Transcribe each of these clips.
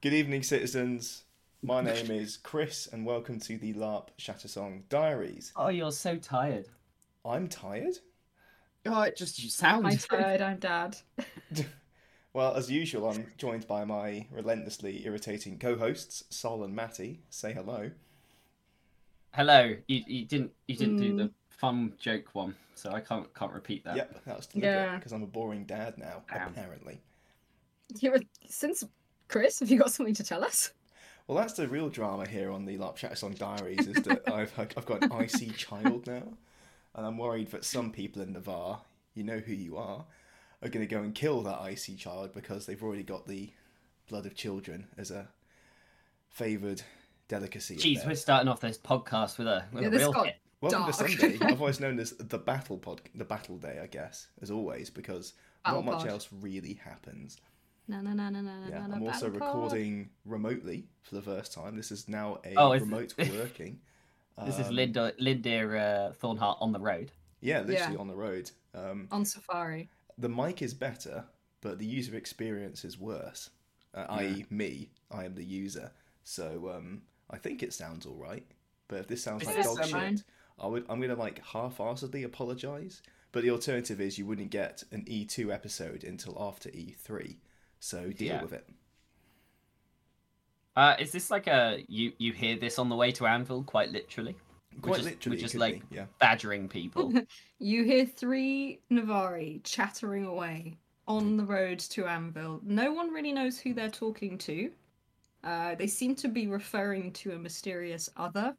Good evening, citizens. My name is Chris, and welcome to the LARP Shattersong Diaries. Oh, you're so tired. I'm tired. Oh, it just you sound. I'm tired, I'm dad. Well, as usual, I'm joined by my relentlessly irritating co-hosts, Sol and Matty. Say hello. Hello. You, you didn't you didn't do Mm. the fun joke one, so I can't can't repeat that. Yep, that was deliberate Yeah. because I'm a boring dad now, Damn. apparently. You're, since Chris, have you got something to tell us? Well, that's the real drama here on the LARP Shattersong Diaries is that I've I've got an icy child now, and I'm worried that some people in Navarr, you know who you are, are going to go and kill that icy child because they've already got the blood of children as a favoured delicacy. Jeez, we're starting off this podcast with a with Yeah, a this real got- hit. Welcome Dark. to Sunday, otherwise known as the battle pod, the battle day, I guess, as always, because Battle not much pod. else really happens. No, no, no, no, no, Yeah, no, no. I'm also battle pod. recording remotely for the first time. This is now a Oh, is- remote working. This is Um, Linda Linda uh, Thornhart on the road. Yeah, literally Yeah. on the road. Um, on Safari. the mic is better, but the user experience is worse. Uh, I.e., me, I am the user. So um, I think it sounds all right. But if this sounds This like is dog fine. shit, I would, I'm gonna like half-assedly apologise. But the alternative is you wouldn't get an E2 episode until after E3. So deal Yeah. with it. Uh, is this like a you you hear this on the way to Anvil quite literally? Quite just- literally, we're just like- be, yeah. Badgering people. You hear three Navari chattering away on the road to Anvil. No one really knows who they're talking to. Uh, they seem to be referring to a mysterious other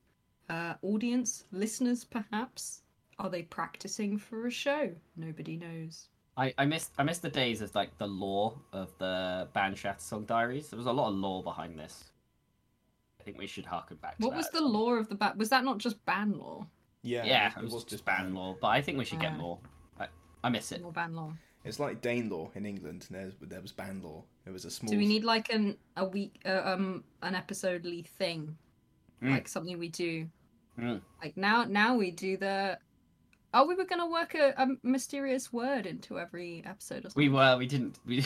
uh, audience, listeners perhaps. Are they practicing for a show? Nobody knows. I, I miss I miss the days of like the lore of the band Shattersong Diaries. There was a lot of lore behind this. I think we should harken back to What that. was the lore of the bat? Was that not just ban law? Yeah, Yeah, it, it was, just ban law. but I think we should get Uh, more. I, I miss it. More ban law. It's like Danelaw in England. And there's, there was Banlaw. It was a small. Do we need like an a week uh, um an episodely thing, Mm. like something we do? Mm. Like now now we do the. Oh, we were gonna work a, a mysterious word into every episode or something. We were. We didn't. We,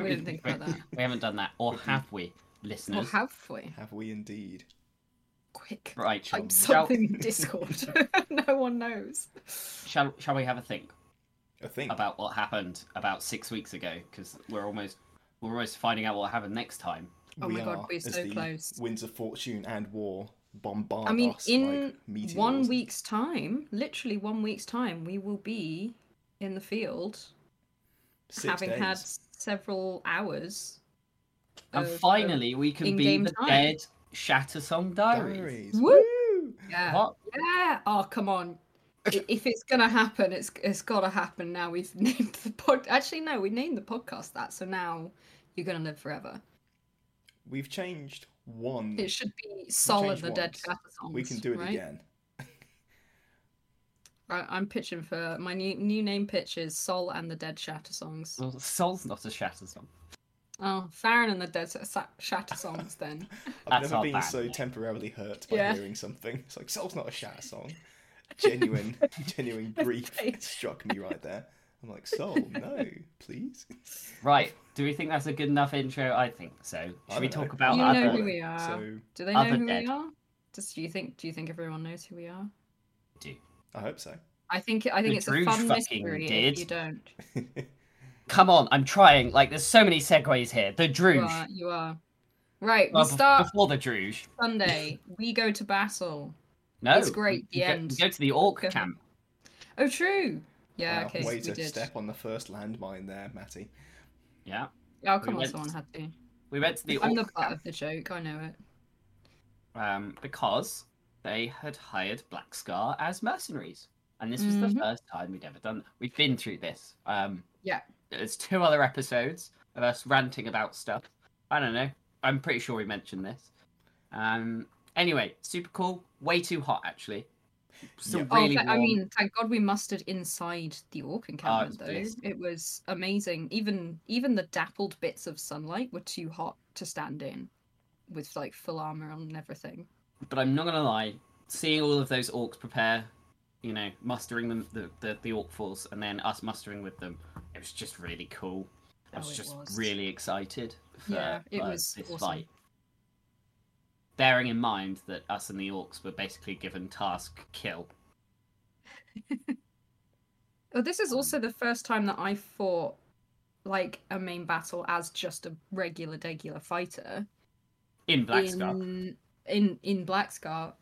We didn't think about that. We haven't done that, or have we, listeners? Or have we? Have we indeed? Quick. Right. Chum. Like Shall, something in Discord. no one knows. shall shall we have a think A think. about what happened about six weeks ago? Because we're almost we're almost finding out what happened next time. Oh we my God, are, we're so the close. Winds of Fortune and War bombard I mean, us in like one week's time, literally one week's time, we will be in the field Six having days. had several hours. And of- of- finally, we can be in-game the time. dead Shattersong Diaries. Diaries. Woo! Woo! yeah, What? yeah. Oh come on! If it's gonna happen, it's it's gotta happen now. We've named the pod. Actually, no, we named the podcast that. So now you're gonna live forever. We've changed one. It should be Solid changed the Dead once. Shatter songs. we can do it right? again. Right, I'm pitching for my new new name pitch is Sol and the Dead Shatter songs. Well, Soul's not a Shatter song. Oh, Farron and the Dead Shatter songs then. I've That's never been band so name. temporarily hurt by Yeah. hearing something. It's like Soul's not a shatter song. Genuine, genuine grief Face. struck me right there. I'm like, Sol, no, please. Right. Do we think that's a good enough intro? I think so. Should we don't know. talk about you other? know who we are. So Do they know Other who Dead. we are? Does do you think do you think everyone knows who we are? I hope so. I think I think The it's a fun fucking mystery did. if you don't. Come on, I'm trying. Like, there's so many segues here. The You Druj. are, you are. Right, Well, we start before the Druj. Sunday. We go to battle. No, It's great, We the go, end. we go to the Orc camp. Oh, true. Yeah, Wow, okay, way we to did. step on the first landmine there, Matty. Yeah, Oh, come on, went- someone had to. we went to the I'm the butt of the joke. I know it. um, because they had hired Black Scar as mercenaries, and this was the Mhm. first time we'd ever done. That. We've been through this. Um, Yeah. There's two other episodes of us ranting about stuff. I don't know. I'm pretty sure we mentioned this. Um. Anyway, super cool. Way too hot, actually. Still Yeah. really oh, warm. I mean, thank God we mustered inside the orc encampment, it's though. It was amazing. Even even the dappled bits of sunlight were too hot to stand in, with like full armor on and everything. but I'm not gonna lie, seeing all of those orcs prepare, you know, mustering them the, the, the orc force and then us mustering with them, it was just really cool. I was Oh, just was. really excited for Yeah, it uh, was this awesome. fight. Bearing in mind that us and the orcs were basically given task kill. Oh, this is also the first time that I fought like a main battle as just a regular, regular fighter In Blackscar. in in in Black Scar,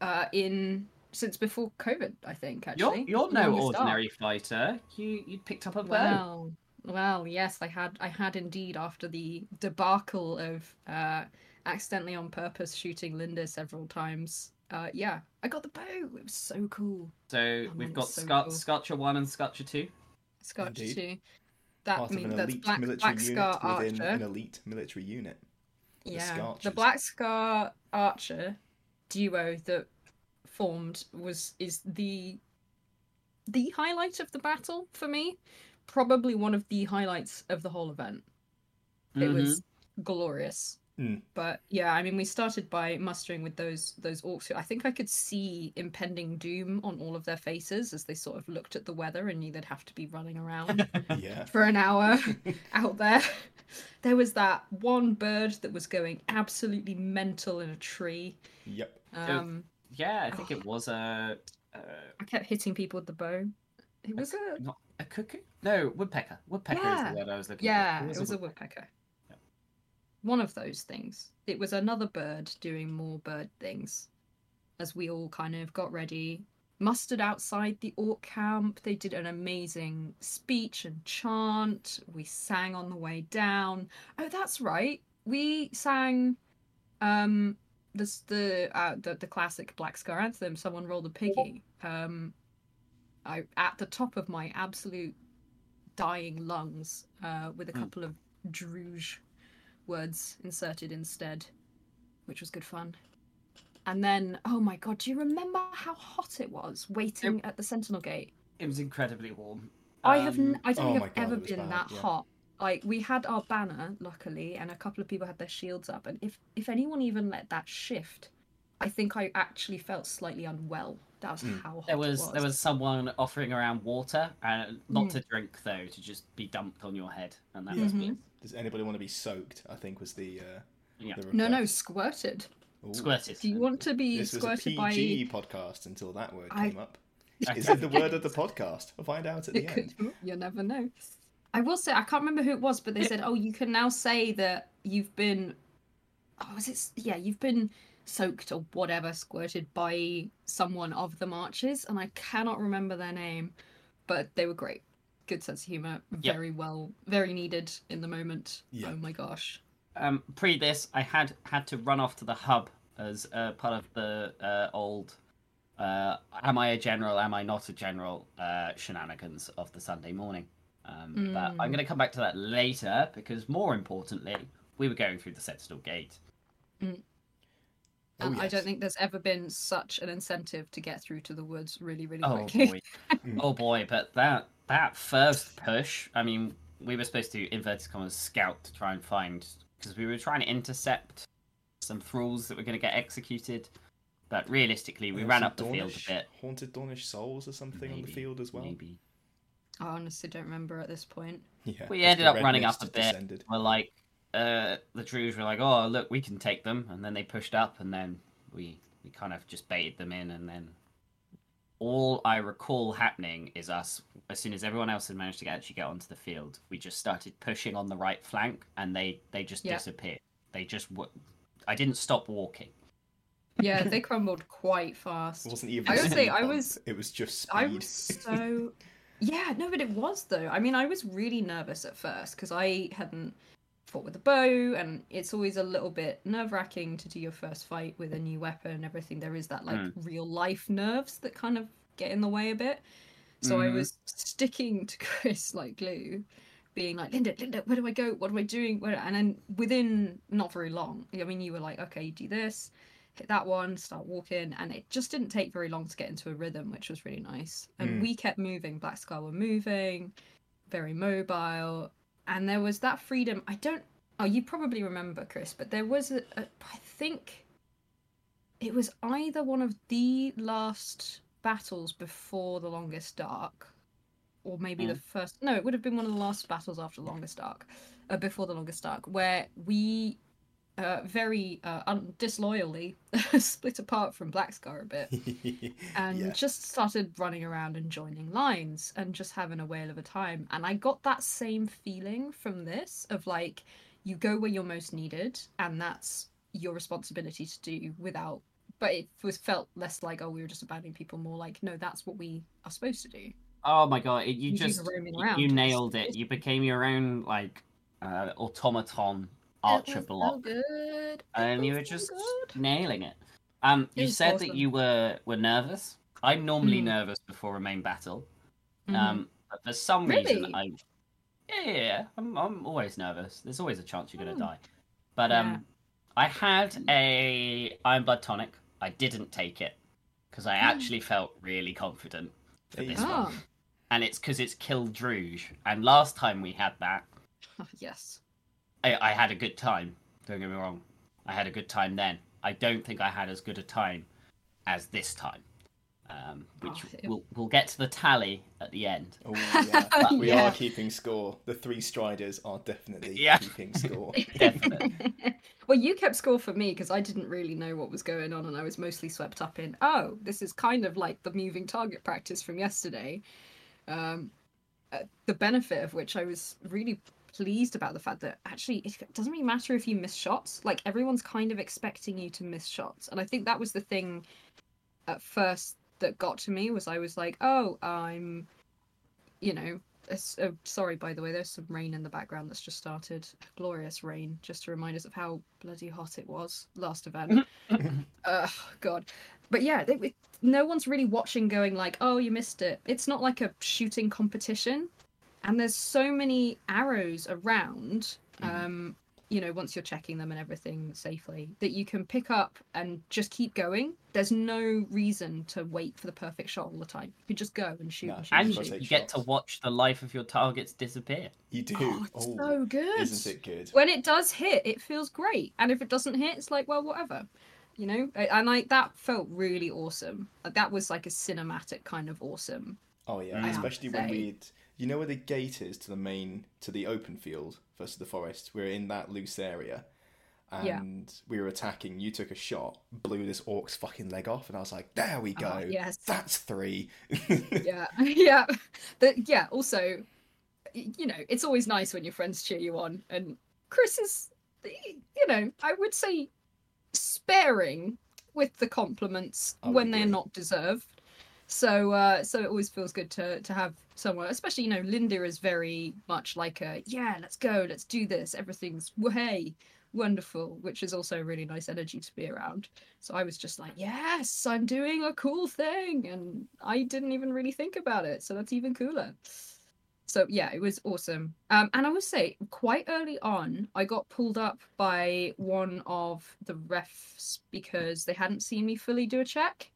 uh, in since before COVID, I think. actually. You're, you're no ordinary fighter. You you picked up a bow. Well, well, yes, I had, I had indeed after the debacle of uh, accidentally on purpose shooting Linda several times. Uh, yeah, I got the bow. It was so cool. So Oh, we've it's got so Scar- cool. Scotcher 1 and Scotcher 2. Scotch two. too. That Part I mean, of an that's elite Black, military Black unit Scar within Archer. an elite military unit. the yeah, the Black Scar Archer duo that formed was is the the highlight of the battle for me. Probably one of the highlights of the whole event. It was glorious. Mm. But yeah, I mean, we started by mustering with those those orcs. Who I think I could see impending doom on all of their faces as they sort of looked at the weather and knew they'd have to be running around Yeah. for an hour out there. There was that one bird that was going absolutely mental in a tree. Yep. Um, Yeah, I think Oh. it was a. Uh, I kept hitting people with the bow. It was a not a cuckoo? No, woodpecker. Woodpecker is Yeah. the word I was looking yeah, for. it was a woodpecker. One of those things. It was another bird doing more bird things. As we all kind of got ready, mustered outside the orc camp. They did an amazing speech and chant. We sang on the way down. Oh, that's right. We sang um this the uh the, the classic Black Scar anthem, Someone Roll the Piggy. Um I at the top of my absolute dying lungs, uh, with a Hmm. couple of Druj words inserted instead, which was good fun. And then, oh my god, do you remember how hot it was waiting at the Sentinel Gate? It was incredibly warm. I have, Um, n- I don't oh think I've God, ever been bad, that yeah. hot. Like we had our banner, luckily, and a couple of people had their shields up. And if if anyone even let that shift, I think I actually felt slightly unwell. That was Mm. how hot There it was there was someone offering around water, and not Mm. to drink though, to just be dumped on your head, and that Yeah. was Mhm. Does anybody want to be soaked? I think was the. Uh, Yeah. the No, no, squirted. Ooh. Squirted. Do you want to be This was a squirted by? PG podcast until that word I- came up. Is it the word of the podcast? We'll find out at the It end. could, you never know. I will say I can't remember who it was, but they said, "Oh, you can now say that you've been, oh, is it? Yeah, you've been soaked or whatever, squirted by someone of the marches." And I cannot remember their name, but they were great. Good sense of humor, Yep. very well, very needed in the moment. Yeah. Oh my gosh. Um, pre this, I had had to run off to the hub as uh, part of the uh, old uh, "Am I a general? Am I not a general?" Uh, shenanigans of the Sunday morning. Um, But I'm Mm. going to come back to that later because, more importantly, we were going through the Sentinel Gate. Oh, And I don't think there's ever been such an incentive to get through to the woods really, really Oh quickly. boy, oh boy! But that that first push, I mean, we were supposed to inverted commas scout to try and find because we were trying to intercept some thralls that were going to get executed. But realistically, we ran up the field a bit. Haunted Dawnish souls or something on the field as well. Maybe I honestly don't remember at this point. Yeah. We ended up running up a bit. descended. we're like, uh, the Druj were like, "Oh, look, we can take them," and then they pushed up, and then we we kind of just baited them in, and then all I recall happening is us as soon as everyone else had managed to actually get onto the field, we just started pushing on the right flank, and they they just Yeah. disappeared. They just w- I didn't stop walking. Yeah, they crumbled quite fast. It wasn't even. I a gotta say, I was- It was just speed. I was so. Yeah, no, but it was though. I mean, I was really nervous at first because I hadn't fought with a bow, and it's always a little bit nerve wracking to do your first fight with a new weapon and everything. There is that like Mm. real life nerves that kind of get in the way a bit. So I Mhm. was sticking to Chris like glue, being like, Linda, Linda, where do I go? What am I doing? Where? And then within not very long, I mean, you were like, okay, you do this, hit that one, start walking, and it just didn't take very long to get into a rhythm, which was really nice. And Mm. we kept moving. Black Scar were moving, very mobile, and there was that freedom. I don't. Oh, you probably remember, Chris, but there was a. a I think it was either one of the last battles before the longest dark or maybe the first. No, it would have been one of the last battles after the Longest Dark, uh, before the Longest Dark, where we uh, very uh, un- disloyally split apart from Black Scar a bit and yeah. just started running around and joining lines and just having a whale of a time. And I got that same feeling from this of like you go where you're most needed, and that's your responsibility to do without. But it was felt less like oh we were just abandoning people, more like no that's what we are supposed to do. Oh my god! It, you You just you- you nailed it. You became your own like uh, automaton archer It block. so good. It and you were just good. nailing it. Um, It you was said that you were were nervous. I'm normally Mm. nervous before a main battle. Mhm. Um, but for some reason, I yeah, yeah, yeah. I'm I'm always nervous. There's always a chance you're gonna Oh. die. But Yeah. um, I had a Iron Blood tonic. I didn't take it because I Mm. actually felt really confident for this go. one, and it's because it's killed Druj. And last time we had that, Oh, yes. I, I had a good time. Don't get me wrong. I had a good time then. I don't think I had as good a time as this time. Um, which Oh, we'll, we'll get to the tally at the end. Oh yeah, we Yeah. are keeping score. The three striders are definitely Yeah. keeping score. Definitely. well, you kept score for me because I didn't really know what was going on, and I was mostly swept up in. Oh, this is kind of like the moving target practice from yesterday. Um, uh, the benefit of which I was really pleased about the fact that actually it doesn't really matter if you miss shots. Like everyone's kind of expecting you to miss shots, and I think that was the thing at first that got to me was I was like, oh, I'm, you know, oh, sorry, by the way, there's some rain in the background that's just started. Glorious rain, just to remind us of how bloody hot it was last event. Ugh, God. But yeah, they, it- no one's really watching going like, oh, you missed it. It's not like a shooting competition. And there's so many arrows around, Mhm. um, you know, once you're checking them and everything safely, that you can pick up and just keep going. There's no reason to wait for the perfect shot all the time. You can just go and shoot No, and shoot. and and shoot. you take get to watch the life of your targets disappear. You do. Oh, it's oh, so good. isn't it good? when it does hit, it feels great, and if it doesn't hit, it's like, well, whatever, you know. And like that felt really awesome. Like, That was like a cinematic kind of awesome. Oh yeah, I especially when we'd, you know, where the gate is to the main to the open field versus the forest. We're in that loose area, and Yeah. we were attacking. You took a shot, blew this orc's fucking leg off, and I was like, "There we go. Ah, yes. That's three. yeah, yeah. The, yeah. Also, you know, it's always nice when your friends cheer you on, and Chris is, you know, I would say, sparing with the compliments when they're not deserved. So, uh, so it always feels good to to have someone, especially you know, Linda is very much like a yeah, let's go, let's do this, everything's hey, wonderful, which is also a really nice energy to be around. So I was just like, yes, I'm doing a cool thing, and I didn't even really think about it, so that's even cooler. So yeah, it was awesome. Um, and I would say quite early on, I got pulled up by one of the refs because they hadn't seen me fully do a check.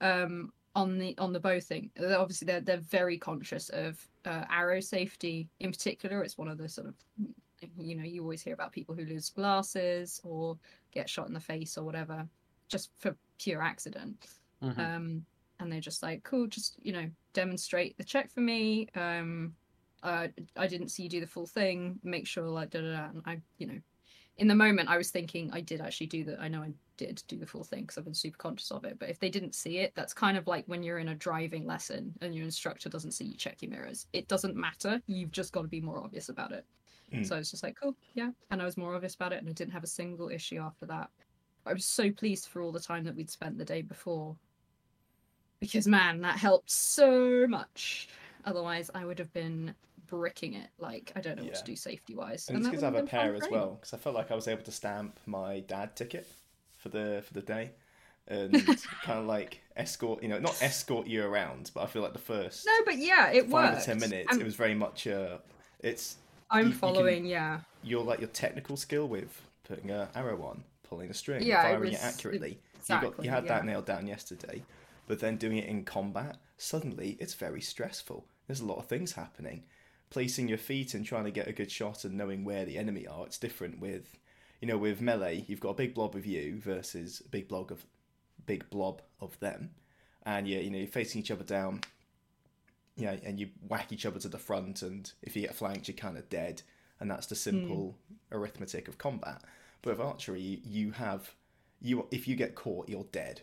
Um, on the on the bow thing, They're- obviously they're they're very conscious of uh, arrow safety in particular. It's one of the sort of you know you always hear about people who lose glasses or get shot in the face or whatever just for pure accident Mhm. um and they're just like cool just you know demonstrate the check for me um uh, i didn't see you do the full thing make sure like da da da and i you know in the moment i was thinking i did actually do that i know i did do the full thing because i've been super conscious of it but if they didn't see it that's kind of like when you're in a driving lesson and your instructor doesn't see you check your mirrors it doesn't matter you've just got to be more obvious about it Mm. so i was just like cool yeah and i was more obvious about it and i didn't have a single issue after that I was so pleased for all the time that we'd spent the day before. Because man, that helped so much. Otherwise, I would have been bricking it. Like I don't know what to do safety wise. And it's because I have a pair as well. Because I felt like I was able to stamp my dad ticket for the for the day, and kind of like escort, you know, not escort you around, but I feel like the first No, but yeah, it or ten minutes, And it was very much uh, it's I'm you- you can- following. Yeah, your like your technical skill with putting a arrow on, pulling a string, Yeah, firing it, was- accurately. you exactly, got you had yeah. that nailed down yesterday, but then doing it in combat, suddenly it's very stressful. There's a lot of things happening. Placing your feet and trying to get a good shot and knowing where the enemy are, it's different with you know, with melee, you've got a big blob of you versus a big blob of big blob of them. And yeah, you know, you're facing each other down you know, and you whack each other to the front, and if you get flanked, you're kind of dead, and that's the hmm. simple arithmetic of combat. But with archery, you have you if you get caught, you're dead.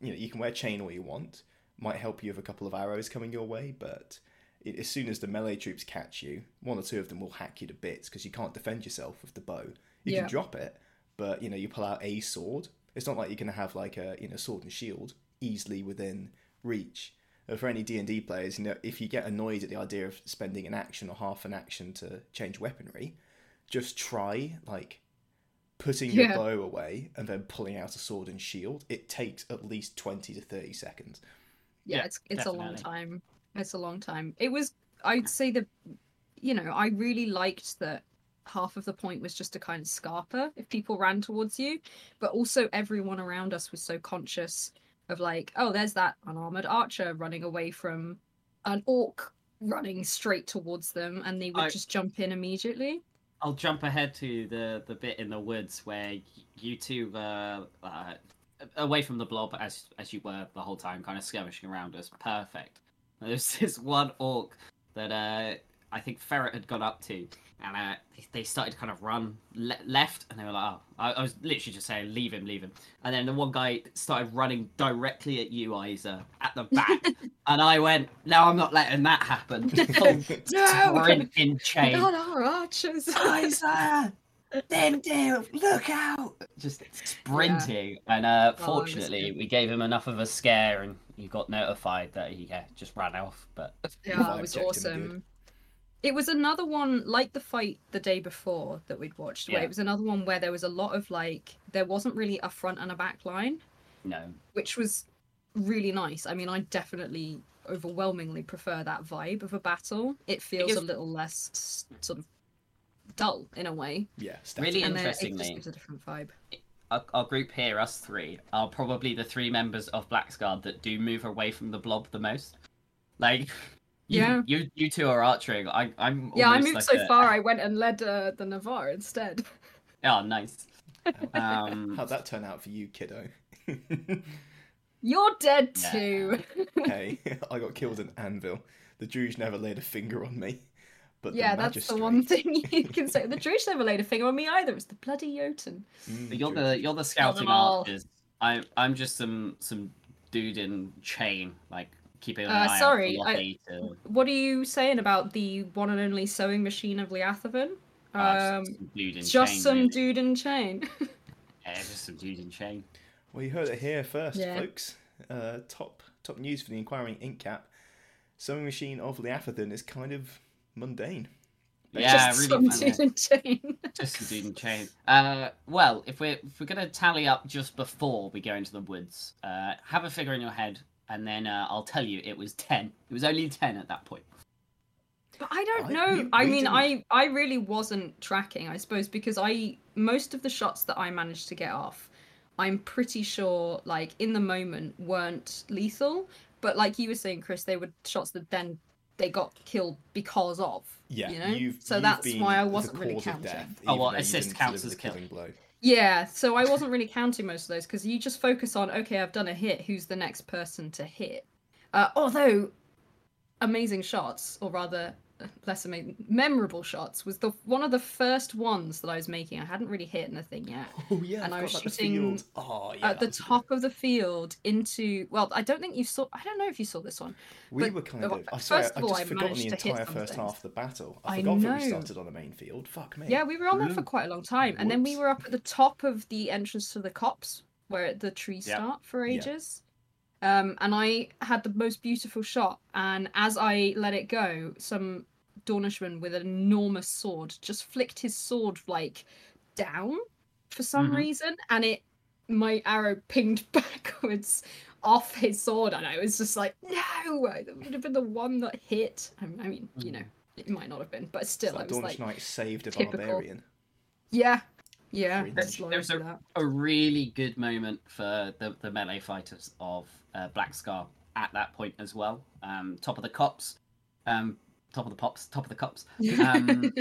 You know, you can wear chain all you want, might help you with a couple of arrows coming your way, but it, as soon as the melee troops catch you, one or two of them will hack you to bits because you can't defend yourself with the bow. You Yeah. can drop it, but you know you pull out a sword. It's not like you're going to have like a you know sword and shield easily within reach. Uh, For any D and D players, you know if you get annoyed at the idea of spending an action or half an action to change weaponry, just try like putting your bow away and then pulling out a sword and shield. It takes at least twenty to thirty seconds. yeah, Yeah, it's it's a long time. It's a long time. It was I'd say the you know, I really liked that half of the point was just to kind of scarper if people ran towards you, but also everyone around us was so conscious of like, oh, there's that unarmored archer running away from an orc running straight towards them and they would I- just jump in immediately. I'll jump ahead to the the bit in the woods where you two were uh, away from the blob as as you were the whole time, kind of skirmishing around us. Perfect. There's this one orc that uh, I think Ferret had gone up to, and uh, they- they started to kind of run le- left, and they were like, "Oh," I, I was literally just saying, "Leave him, leave him." And then the one guy started running directly at you, Isa, at the back, and I went, "No, I'm not letting that happen." Full No! sprint in chain. Not our archers. Isa, then do look out! Just sprinting, and uh, Oh, fortunately, we gave him enough of a scare, and he got notified that he yeah, just ran off. But Yeah, Vibe it was checked him awesome. It was another one like the fight the day before that we'd watched. Where it was another one where there was a lot of like there wasn't really a front and a back line, no, which was really nice. I mean, I definitely overwhelmingly prefer that vibe of a battle. It feels is- a little less sort of dull in a way, Yeah, Really static. and then it just Interestingly- gives a different vibe. our, our group here, us three, are probably the three members of Blacksguard that do move away from the blob the most. Like, you, Yeah. you you two are archering. I, I'm Yeah, I moved like so a- far. I went and led uh, the Navarr instead. Oh, nice. Um, How'd that turn out for you, kiddo? You're dead Yeah. too. hey, I got killed in Anvil. The Druj never laid a finger on me. But the yeah, that's the one thing you can say. The Druids never laid a finger on me either. It's the bloody Jotun. Mm, You're Druj. the you're the scouting archers. I'm I'm just some some dude in chain, like keeping an Uh, eye sorry, out for Lottie to What are you saying about the one and only sewing machine of Leathaven? uh, Um, just some dude in just chain. some really. dude in chain. Yeah, just some dude in chain. Well, you heard it here first, Yeah. folks. Uh, top top news for the inquiring ink cap. Sewing machine of Leathathon is kind of mundane. Yeah, just really some dude in chain. Just some dude in chain. Uh, well, if we're if we're gonna tally up just before we go into the woods, uh, have a figure in your head, and then uh, I'll tell you it was ten. It was only ten at that point. But I don't I- know. we- I we mean, didn't- I I really wasn't tracking. I suppose because I most of the shots that I managed to get off, I'm pretty sure like in the moment weren't lethal. But like you were saying, Chris, they were shots that then they got killed because of. Yeah, you know. you've, so you've that's been why I wasn't really cause of counting. death, Oh, well, assist didn't counts deliver as the kill. Yeah, so I wasn't really counting most of those because you just focus on okay, I've done a hit. Who's the next person to hit? Uh, although amazing shots, or rather uh, less memorable shots, was the one of the first ones that I was making. I hadn't really hit anything yet. Oh yeah, And I I was forgot the shooting. Oh yeah, At the that was good top of the field into well, I don't think you saw. I don't know if you saw this one. We were kind uh, of. I swear, first I of all, just I forgotten the managed to hit entire first half of the battle. I I forgot that we know. started on the main field. Fuck me. Yeah, we were on there Mm. for quite a long time, and then we were up at the top of the entrance to the copse where the trees Yeah. start for ages. Um, and I had the most beautiful shot, and as I let it go, some Dawnishman with an enormous sword just flicked his sword like down for some Mhm. reason, and it my arrow pinged backwards off his sword, and I was just like, no, that would have been the one that hit. I I mean, you know, it might not have been, but It's still, I like was Dawnish like, Knight saved a typical. barbarian. yeah, yeah. There's- that's loyal there's a- A really good moment for the, the melee fighters of uh, Black Scar at that point as well. Um, top of the cops, um, top of the pops, top of the cops. Um,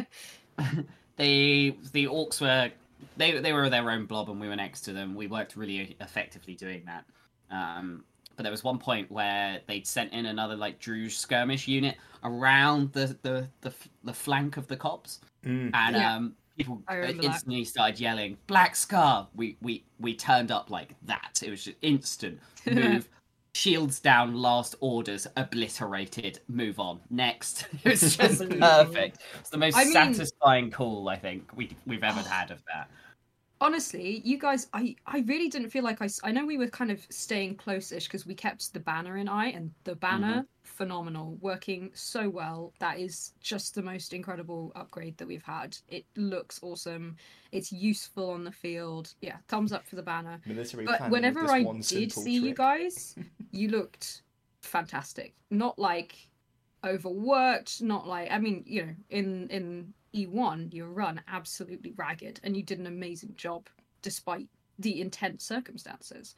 the the orcs were they they were their own blob and we were next to them. We worked really effectively doing that. Um, but there was one point where they'd sent in another like Druj skirmish unit around the the the, the flank of the copse, Mm. and Yeah. um, people I remember that. instantly started yelling "Black Scar." We we we turned up like that. It was just instant move. Shields down, last orders obliterated. Move on. Next. It was just perfect. It's the most I mean- satisfying call I think we we've ever oh. had of that. honestly, you guys, I I really didn't feel like I. I know we were kind of staying close-ish because we kept the banner in eye, and the banner mm-hmm. Phenomenal, working so well. That is just the most incredible upgrade that we've had. It looks awesome. It's useful on the field. Yeah, thumbs up for the banner. Military But whenever I did simple see you guys, you looked fantastic. Not like overworked, not like I mean, you know, in in E1 you run absolutely ragged and you did an amazing job despite the intense circumstances.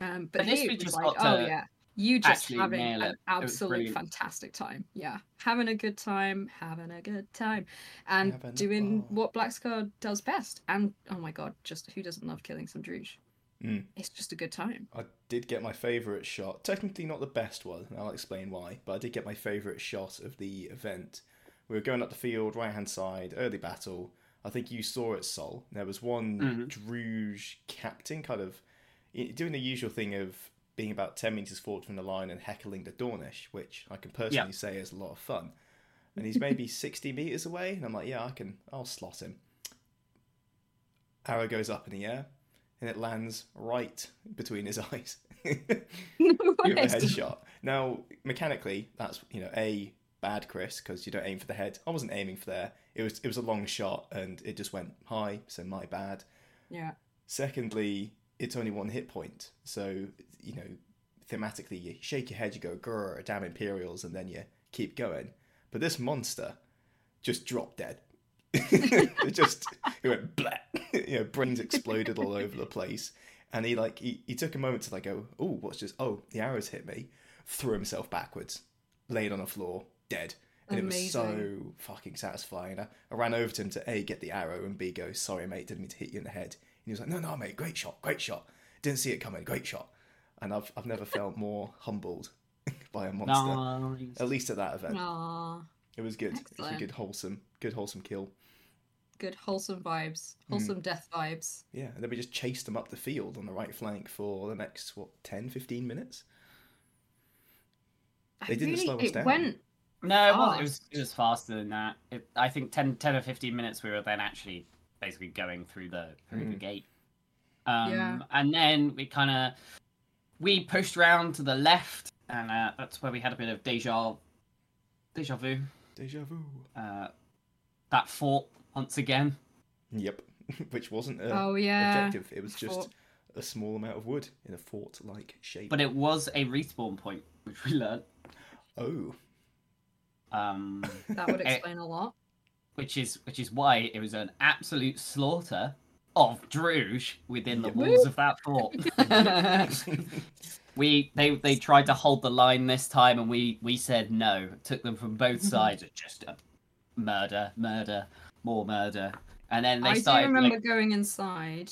Um but At least here we was just like, got oh to yeah, you just actually having nail an It absolute brilliant. fantastic time. Yeah. Having a good time, having a good time. And Having doing what Black Scar does best. And oh my god, just who doesn't love killing some Druj? Mm. It's just a good time. I did get my favourite shot. Technically, not the best one, and I'll explain why. But I did get my favourite shot of the event. We were going up the field, right hand side, early battle. I think you saw it, Sol. There was one Mhm. Druj captain, kind of doing the usual thing of being about 10 metres forward from the line and heckling the Dawnish, which I can personally say is a lot of fun. And he's maybe 60 metres away, and I'm like, yeah, I can, I'll slot him. Arrow goes up in the air, and it lands right between his eyes. No Give him a headshot. Now, mechanically, that's you know a bad Chris because you don't aim for the head. I wasn't aiming for there. It was it was a long shot and it just went high, so my bad. Yeah. Secondly, it's only one hit point, so you know thematically you shake your head, you go grr, damn Imperials, and then you keep going. But this monster just dropped dead. it just it went blah. you know, brains exploded all over the place. And he like he, he took a moment to like go, oh, what's just oh, the arrows hit me, threw himself backwards, laid on the floor, dead. And it was so fucking satisfying. I, I ran over to him to A get the arrow and B go, sorry mate, didn't mean to hit you in the head. And he was like, No, no, mate, great shot, great shot. Didn't see it coming, great shot. And I've I've never felt more humbled by a monster. Nice. At least at that event. Aw, It was good. It was a good wholesome good wholesome kill. good wholesome vibes, Hmm. wholesome death vibes. Yeah, and then we just chased them up the field on the right flank for the next what 10, 15 minutes. I They didn't really, slow us it down. went. No, it was, fast. it was it was faster than that. It, I think 10, 10 or fifteen minutes we were then actually basically going through the through the Mm. gate. Um, Yeah. and then we kind of we pushed round to the left, and uh, that's where we had a bit of deja deja vu. Deja vu. Uh, that fort once again. Yep. Which wasn't a Oh yeah. objective. It was just fort. a small amount of wood in a fort-like shape. But it was a respawn point, which we learned. oh, Um, That would Eh, explain a lot. Which is which is why it was an absolute slaughter of Druj within the walls of that fort. we they they tried to hold the line this time, and we we said no. Took them from both sides. Just uh, murder, murder, more murder, and then they I started remember like, going inside.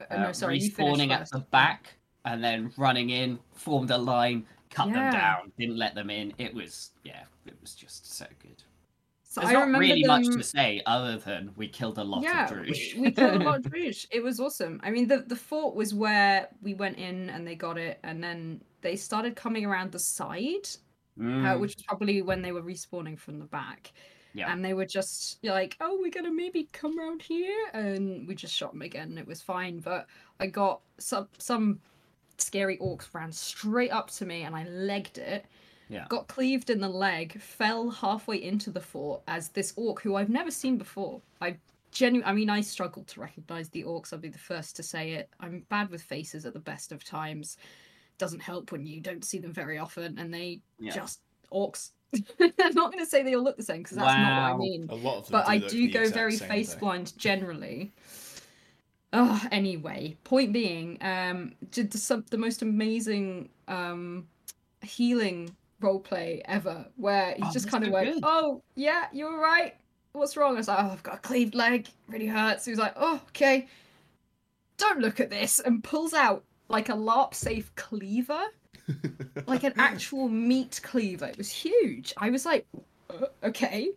Uh, uh, no, sorry, you respawning at first. the back, and then running in, formed a line, cut Yeah. them down, didn't let them in. It was yeah, it was just so good. So There's I not remember really them... much to say other than we killed a lot yeah, of Druj. we, we killed a lot of Druj. It was awesome. I mean, the the fort was where we went in and they got it, and then they started coming around the side, uh, Mm, which was probably when they were respawning from the back. Yeah. And they were just like, "Oh, we're gonna maybe come around here," and we just shot them again, and it was fine. But I got some some scary orcs ran straight up to me, and I legged it. Yeah. Got cleaved in the leg, fell halfway into the fort as this orc who I've never seen before. I genu I mean, I struggled to recognize the orcs. I'll be the first to say it. I'm bad with faces at the best of times. Doesn't help when you don't see them very often, and they Yeah. just orcs. I'm not going to say they all look the same because that's not what I mean. a lot of them. But I do go very face though. blind generally. Oh, anyway, point being, um, did the, some, the most amazing um, healing roleplay ever, where he Oh, just kind of went, good. "Oh, yeah, you're right. What's wrong?" I was like, "Oh, I've got a cleaved leg. Really hurts." He was like, "Oh, okay. Don't look at this," and pulls out like a LARP safe cleaver, like an actual meat cleaver. It was huge. I was like, "Uh, okay,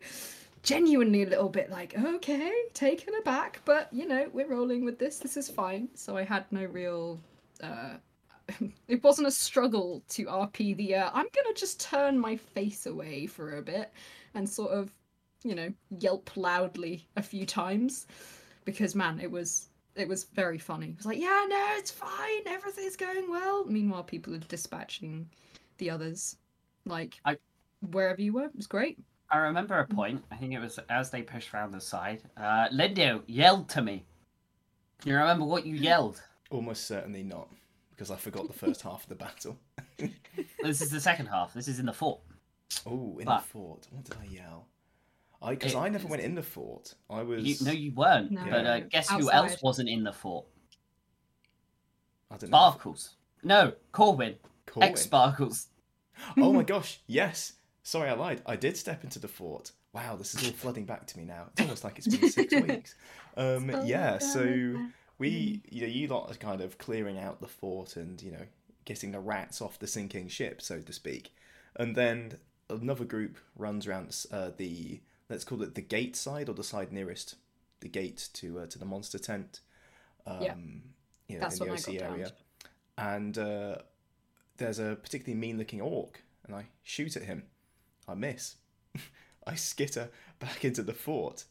genuinely a little bit like, okay, taken aback, but you know, we're rolling with this. This is fine. So I had no real. Uh, it wasn't a struggle to RP the. Uh, I'm gonna just turn my face away for a bit and sort of, you know, yelp loudly a few times, because man, it was it was very funny. It was like, yeah, no, it's fine, everything's going well. Meanwhile, people are dispatching the others, like I- wherever you were. It was great. I remember a point. I think it was as they pushed around the side. Uh, Linda yelled to me. Do you remember what you yelled? Almost certainly not, because I forgot the first half of the battle. this is the second half. This is in the fort. Oh, in But- the fort. What did I yell? I because I never went in the fort. I was. You, no, you weren't. No. But uh, guess who else wasn't in the fort? I don't know. Sparkles. No, Corwin. Corwin. Ex Sparkles. Oh my gosh! Yes. Sorry, I lied. I did step into the fort. Wow, this is all flooding back to me now. It's almost like it's been six weeks. Um, yeah. So we, you know, you lot are kind of clearing out the fort and you know getting the rats off the sinking ship, so to speak. And then another group runs around uh, the let's call it the gate side or the side nearest the gate to uh, to the monster tent. Um, Yeah. You know, That's in the OC area. And uh, there's a particularly mean-looking orc, and I shoot at him. I miss. I skitter back into the fort.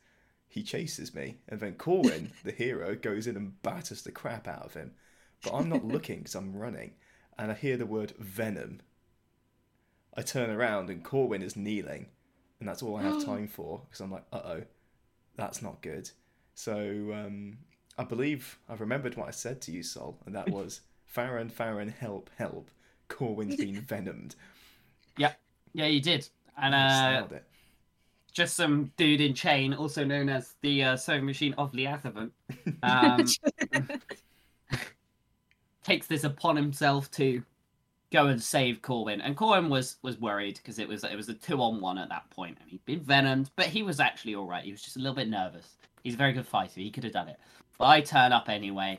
He chases me, and then Corwin, the hero, goes in and batters the crap out of him. But I'm not looking because I'm running, and I hear the word venom. I turn around, and Corwin is kneeling, and that's all I have time for because I'm like, uh oh, that's not good. So um, I believe I've remembered what I said to you, Sol, and that was Farron, Farron, help, help. Corwin's been venomed. Yeah, yeah, you did. And uh, it. Just some dude in chain, also known as the uh, sewing machine of Leatherman, um, takes this upon himself to go and save Corwin. And Corwin was was worried because it was it was a two on one at that point, and he'd been venomed, but he was actually all right. He was just a little bit nervous. He's a very good fighter. He could have done it. But I turn up anyway.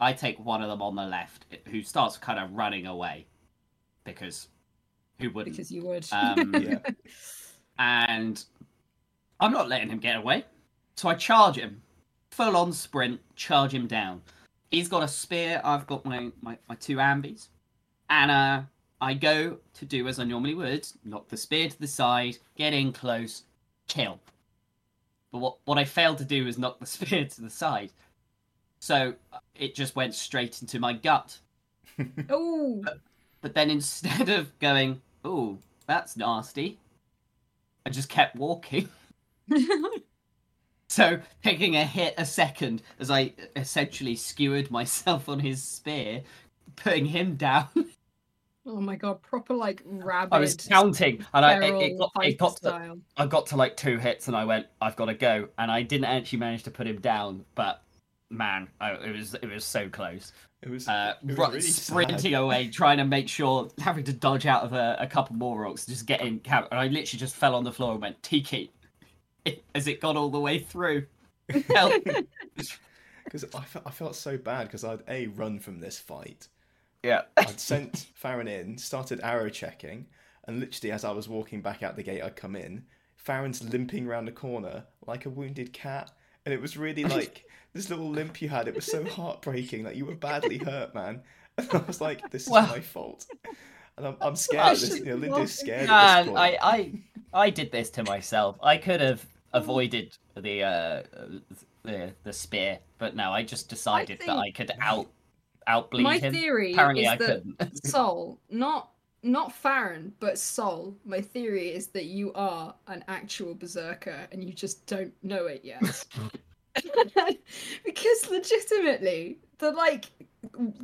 I take one of them on the left, who starts kind of running away because who wouldn't? because you would. Um, Yeah. and I'm not letting him get away. So I charge him, full on sprint, charge him down. He's got a spear. I've got my my, my two ambies, and uh, I go to do as I normally would: knock the spear to the side, get in close, kill. But what what I failed to do was knock the spear to the side, so uh, it just went straight into my gut. oh, But then instead of going, "Oh, that's nasty," I just kept walking. So taking a hit a second as I essentially skewered myself on his spear, putting him down. oh my god, proper like rabbit. I was counting, and I it, it got it fighter got to. I got to like two hits, and I went, I've got to go, and I didn't actually manage to put him down, but man, I, it was it was so close. It was, Uh, it was really sprinting sad. away, trying to make sure, having to dodge out of a, a couple more rocks, just getting. and I literally just fell on the floor and went Tiki, as it got all the way through. Because I, fe- I felt so bad because I'd a run from this fight. yeah. I'd sent Farron in, started arrow checking, and literally as I was walking back out the gate, I'd come in. Farron's limping round the corner like a wounded cat, and it was really like this little limp you had. It was so heartbreaking. Like you were badly hurt, man. And I was like, this is Well- my fault. And I'm, I'm scared. I this, you know, be Linda's scared at this Man, point. I, I, I did this to myself. I could have avoided the uh, the the spear, but no, I just decided that I could out outbleed My him. theory Apparently, is I that couldn't. Sol, not not Farron, but Sol. My theory is that you are an actual berserker and you just don't know it yet. because legitimately, the like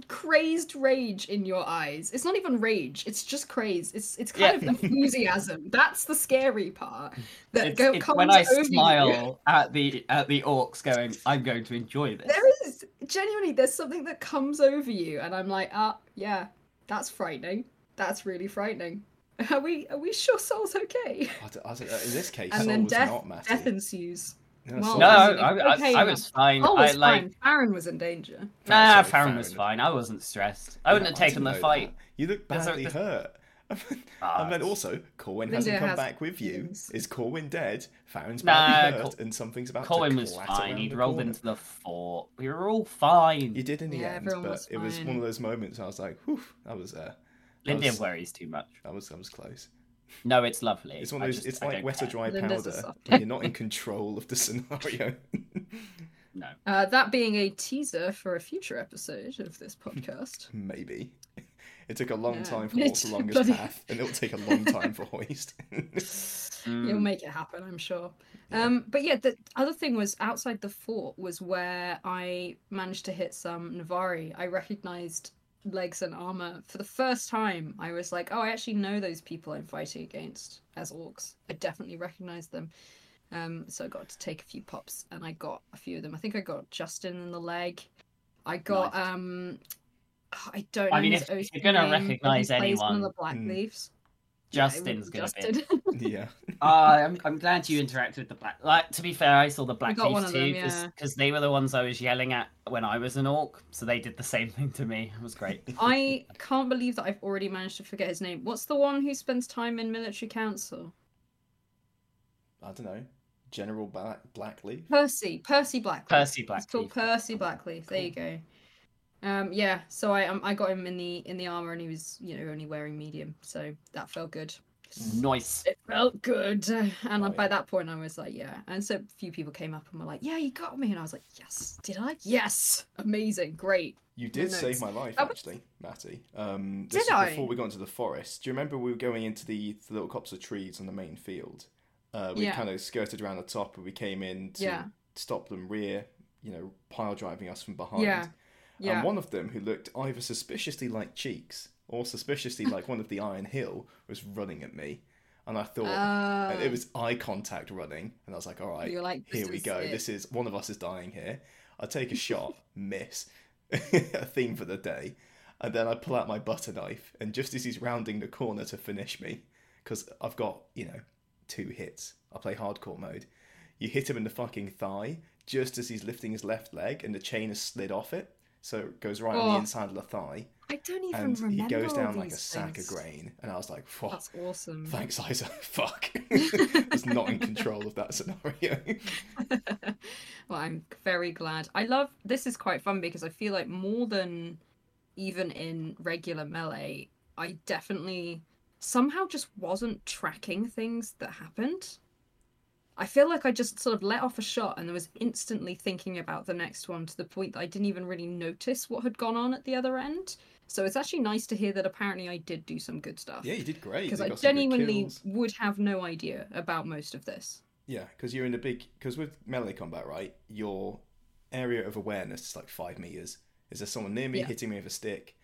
crazed rage in your eyes. It's not even rage. It's just craze. It's it's kind Yeah. of enthusiasm. That's the scary part. That It's, go, it's comes when I over you. smile at the at the orcs, going, "I'm going to enjoy this." There is genuinely there's something that comes over you, and I'm like, ah, yeah, that's frightening. That's really frightening. Are we are we sure Sol's okay? I don't- I in this case, And Sol then was death not death ensues. No, Well, No. I I, mean, I, okay, I was fine. Oh, I was like. fine. Farron was in danger. Nah, sorry, Farron was fine. I wasn't stressed. I wouldn't No, have taken the fight. that. You look badly there's- hurt. Ah, and then also, Corwin Linda hasn't come has back with you. feelings. Is Corwin dead? Farron's Nah, badly hurt, Col- and something's about Colin to was fine. He'd rolled corner. into the fort. We were all fine. You did in the Yeah, end, but was it was one of those moments. I was like, "Whew, that was uh, that Linda was, worries too much. I was that was close." No, it's lovely. It's one of those. just- it's I like don't wet or dry Linda's powder when you're not in control of the scenario. No. Uh, that being a teaser for a future episode of this podcast. Maybe. It took a long Yeah. time for What's the Longest bloody- Path, and it'll take a long time for Hoist. Mm. You'll make it happen, I'm sure. Yeah. Um, but yeah, the other thing was outside the fort was where I managed to hit some Navarr. I recognized legs and armor for the first time. I was like, oh, I actually know those people I'm fighting against as orcs. I definitely recognize them. Um, so I got to take a few pops, and I got a few of them. I think I got Justin in the leg. I got Nice. um, I don't know I mean, his if you're gonna name, recognise plays one of the Black Mm. Leaves. Justin's yeah, gonna be. Yeah. Ah, I'm, I'm glad you interacted with the black. Like to be fair, I saw the black got one leaves of them, yeah. because they were the ones I was yelling at when I was an orc, so they did the same thing to me. It was great. I can't believe that I've already managed to forget his name. What's the one who spends time in military council? I don't know. General Black Blackleaf. Percy. Percy Blackleaf. Percy It's called Percy Blackleaf. There you go. Um, yeah. So I um, I got him in the in the armor, and he was you know only wearing medium, so that felt good. Nice. It felt good, and Oh, by yeah. that point I was like, yeah. And so a few people came up and were like, yeah, you got me, and I was like, yes, did I? Yes, amazing, great. You did save my life, That was- actually, Matty. Um, Did this is I? before we got into the forest. Do you remember we were going into the, the little copse of trees on the main field? Uh, we Yeah. kind of skirted around the top and we came in to Yeah. stop them rear, you know, pile driving us from behind. Yeah. And one of them, who looked either suspiciously like Cheeks or suspiciously like one of the Iron Hill, was running at me. And I thought, and Uh, it was eye contact running. And I was like, all right, like, here we go. it." This is one of us is dying here. I take a shot, miss. a theme for the day. And then I pull out my butter knife, and just as he's rounding the corner to finish me, because I've got, you know, two hits. I play hardcore mode. You hit him in the fucking thigh just as he's lifting his left leg, and the chain has slid off it. So it goes right on the Oh. inside of the thigh, I don't even and he remember. goes all down like a sack of grain. And I was like, "Phew, That's awesome. thanks, Isa. Fuck. I was not in control of that scenario. well, I'm very glad. I love this is quite fun because I feel like more than even in regular melee, I definitely somehow just wasn't tracking things that happened. I feel like I just sort of let off a shot and I was instantly thinking about the next one to the point that I didn't even really notice what had gone on at the other end. So it's actually nice to hear that apparently I did do some good stuff. yeah, you did great. Because I got some good genuinely would have no idea about most of this. Yeah, because you're in a big. Because with melee combat, right, your area of awareness is like five meters. Is there someone near me Yeah. hitting me with a stick?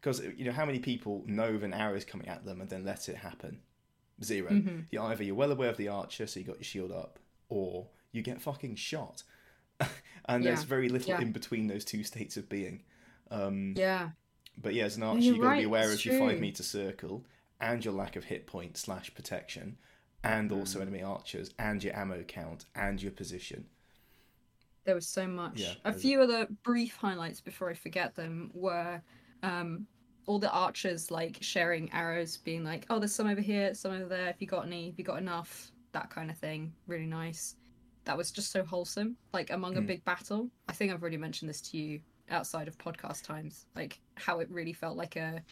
Because you know how many people know of an arrow is coming at them and then let it happen? 0 Mhm. You either you're well aware of the archer, so you got your shield up, or you get fucking shot. and there's very little yeah. in between those two states of being. Um, Yeah. but yeah, as an archer, you're you've got to be aware of your five meter circle and your lack of hit point slash protection, and also Mm. enemy archers, and your ammo count and your position. There was so much. Yeah, a few other brief highlights before I forget them were um, all the archers like sharing arrows, being like, "Oh, there's some over here, some over there. If you got any, if you got enough, that kind of thing. Really nice. That was just so wholesome. Like among a Mm. big battle. I think I've already mentioned this to you outside of podcast times. Like how it really felt like a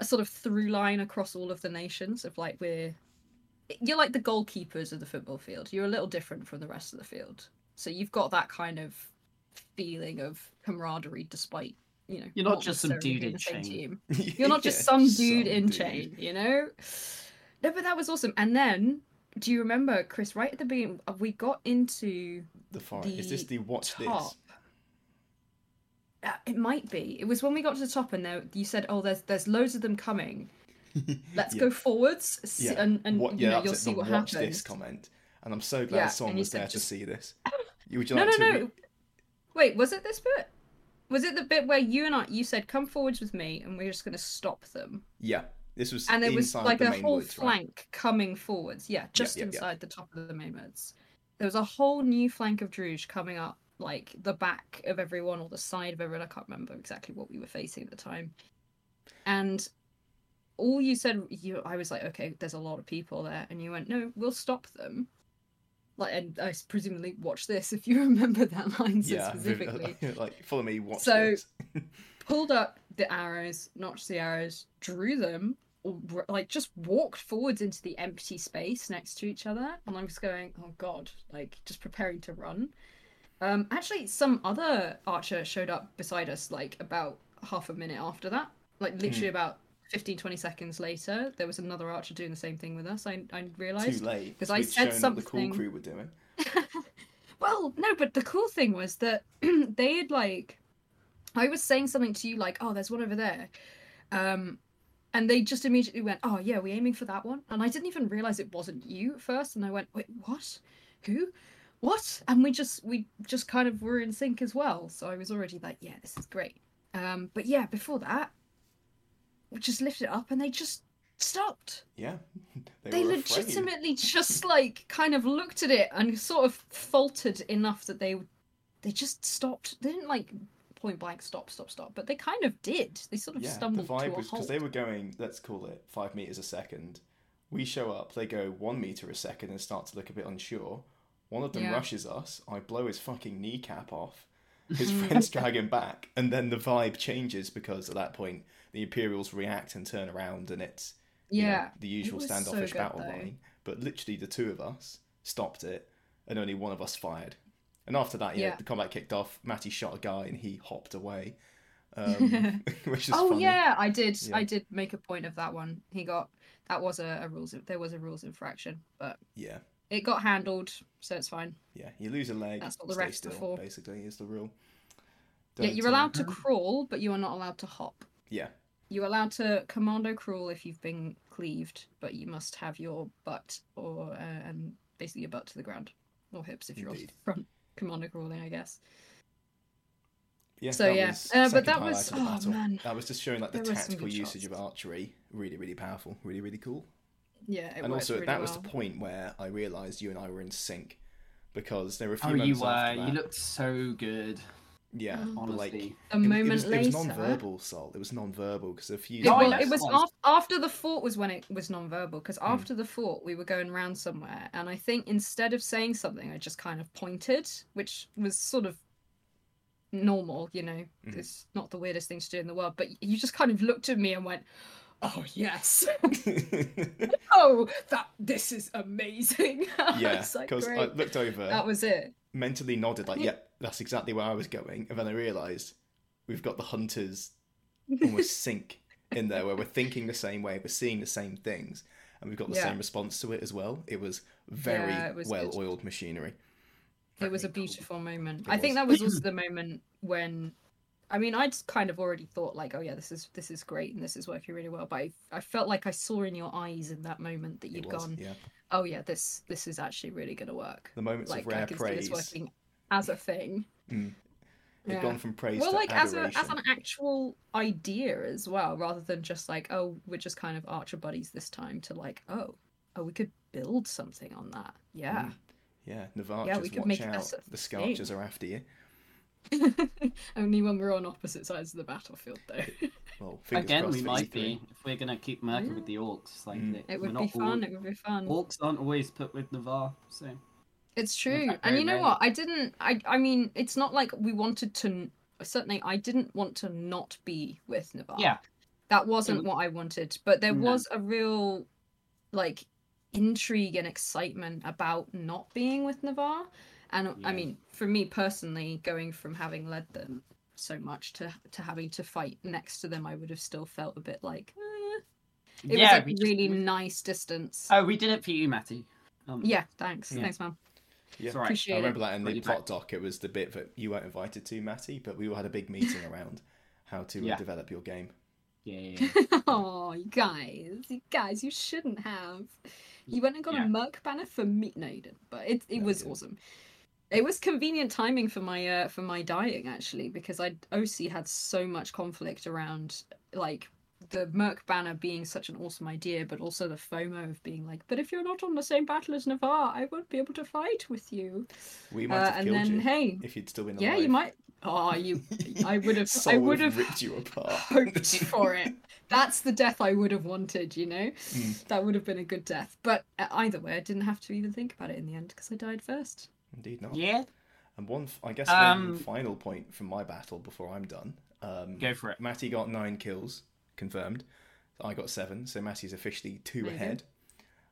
a sort of through line across all of the nations of like we're you're like the goalkeepers of the football field. You're a little different from the rest of the field. So you've got that kind of feeling of camaraderie despite, you know, You're not just some dude in chain. team. You're not just Yeah, some dude in dude. chain, you know? No, but that was awesome. And then do you remember, Chris, right at the beginning uh, we got into The forest. Is this The the watch top. Uh, it might be. It was when we got to the top and there you said, "Oh, there's there's loads of them coming. Let's Yeah. go forwards s- Yeah. and and what, you yeah, know, that's you'll see the what watch happens." this comment, and I'm so glad someone was there to see this. You would you No, like no, to? no. re- Wait, was it this bit? Was it the bit where you and I you said come forwards with me and we're just going to stop them? Yeah, this was And there was like the a whole woods, right? flank coming forwards. Yeah, just inside the top of the main woods. there was a whole new flank of Druj coming up, like the back of everyone or the side of everyone. I can't remember exactly what we were facing at the time. And all you said, you, I was like, okay, there's a lot of people there, and you went, no, we'll stop them. Like, and I presumably watch this if you remember that line so yeah, specifically. like follow me, watch So- this. pulled up the arrows, notched the arrows, drew them, or like just walked forwards into the empty space next to each other, and I was going, "Oh God!" Like just preparing to run. Um, actually, some other archer showed up beside us, like about half a minute after that. Like literally about 15, 20 seconds later, there was another archer doing the same thing with us. I I realized. Too late because I said what the cool crew were doing. Well, no, but the cool thing was that they had like I was saying something to you like, "Oh, there's one over there." Um and they just immediately went, "Oh, yeah, we're aiming for that one?" And I didn't even realize it wasn't you at first, and I went, "Wait, what? Who? What?" And we just we just kind of were in sync as well. So I was already like, "Yeah, this is great." Um but yeah, before that, just lifted it up and they just stopped Yeah, they, they legitimately just like kind of looked at it and sort of faltered enough that they they just stopped they didn't like point blank stop stop stop but they kind of did they sort of Yeah, the stumbled vibe to was because they were going. Let's call it five meters a second. We show up, they go one meter a second and start to look a bit unsure. One of them Yeah. rushes us. I blow his fucking kneecap off. His friends drag him back, and then the vibe changes because at that point the Imperials react and turn around, and it's you know, yeah the usual so standoffish good, battle though. line. But literally, the two of us stopped it, and only one of us fired. And after that, yeah, Yeah. the combat kicked off. Matty shot a guy, and he hopped away, um, which is oh funny. yeah i did Yeah. i did make a point of that one he got that was a, a rules there was a rules infraction but yeah, it got handled so it's fine yeah. You lose a leg. That's what the refs still, are for. Basically, is the rule. yeah Don't, you're um, allowed to crawl but you are not allowed to hop Yeah, You're allowed to commando crawl if you've been cleaved, but you must have your butt or uh, and basically your butt to the ground or hips if you're Indeed. on front commando crawling, I guess. yeah. So, that yeah. was Uh, but that was- oh, battle. man. That was just showing like the There tactical good usage shots. of archery. Really, really powerful. Really, really cool. Yeah, it and also really that was the point where I realised you and I were in sync because there were a few Oh, you were. after You looked so good. Yeah, Oh. but, like A it, it moment was, later. It was non-verbal, Salt. It was non-verbal because a few. It, Oh, was, it was Once. af- after the fort was when it was non-verbal because Hmm. after the fort we were going around somewhere and I think instead of saying something I just kind of pointed which was sort of normal you know Mhm. it's not the weirdest thing to do in the world but you just kind of looked at me and went oh yes oh that this is amazing yeah, It's like, because I looked over, that was it mentally nodded like, "Yep, that's exactly where I was going," and then I realised we've got the hunters almost sync in there, where we're thinking the same way, we're seeing the same things, and we've got the Yeah. same response to it as well. It was very Yeah, it was good. well-oiled machinery. it was a cool. beautiful moment. It I think that was also the moment when, I mean, I'd kind of already thought like, oh yeah, this is this is great and this is working really well. But I, I felt like I saw in your eyes in that moment that you'd was, gone, yeah. oh yeah, this this is actually really gonna work. The moments Like of I rare can praise. see this working as a thing. Mm. They've Yeah. gone from praise Well, to like as a as an actual idea as well, rather than just like, oh, we're just kind of archer buddies this time. To like, oh, oh, we could build something on that. Yeah. Mm. Yeah, Navarchers, Yeah, we could watch make out. The thing. Are after you. Only when we're on opposite sides of the battlefield, though. Well, Again, we might be if we're gonna keep murking Yeah. with the orcs. Like Mm. they- It would be fun. all- It would be fun. Orcs aren't always put with Navarr, so It's true. and you know rarely. what? I didn't I I mean, it's not like we wanted to certainly I didn't want to not be with Navarr. yeah. That wasn't was- what I wanted, but there No. was a real like intrigue and excitement about not being with Navarr. And I mean, for me personally, going from having led them so much to to having to fight next to them, I would have still felt a bit like eh. it yeah, was like really we- nice distance. Oh, we did it for you, Matty. Um, yeah, thanks. Yeah. Thanks, man. Yeah. It's all right. Appreciate I remember it. that in the Pretty plot doc. It was the bit that you weren't invited to, Matty, but we all had a big meeting around how to uh, Yeah. develop your game. Yeah, yeah, yeah. oh, you guys, you guys, you shouldn't have. You went and got Yeah. a Merc banner for me. No, you didn't. But it it No, you was didn't. awesome. It was convenient timing for my uh for my dying actually because I OC had so much conflict around like the Merc banner being such an awesome idea, but also the FOMO of being like, but if you're not on the same battle as Navarr, I won't be able to fight with you. We might Uh, have and killed then you hey, if you'd still been alive. yeah, you might. Oh, you. I would have. I would have ripped you apart. hoped for it. That's the death I would have wanted. You know, Mm. that would have been a good death. But uh, either way, I didn't have to even think about it in the end because I died first. Indeed not. Yeah, And one, I guess, Um, one final point from my battle before I'm done. Um, go for it. Matty got nine kills confirmed. I got seven, so Matty's officially two There ahead.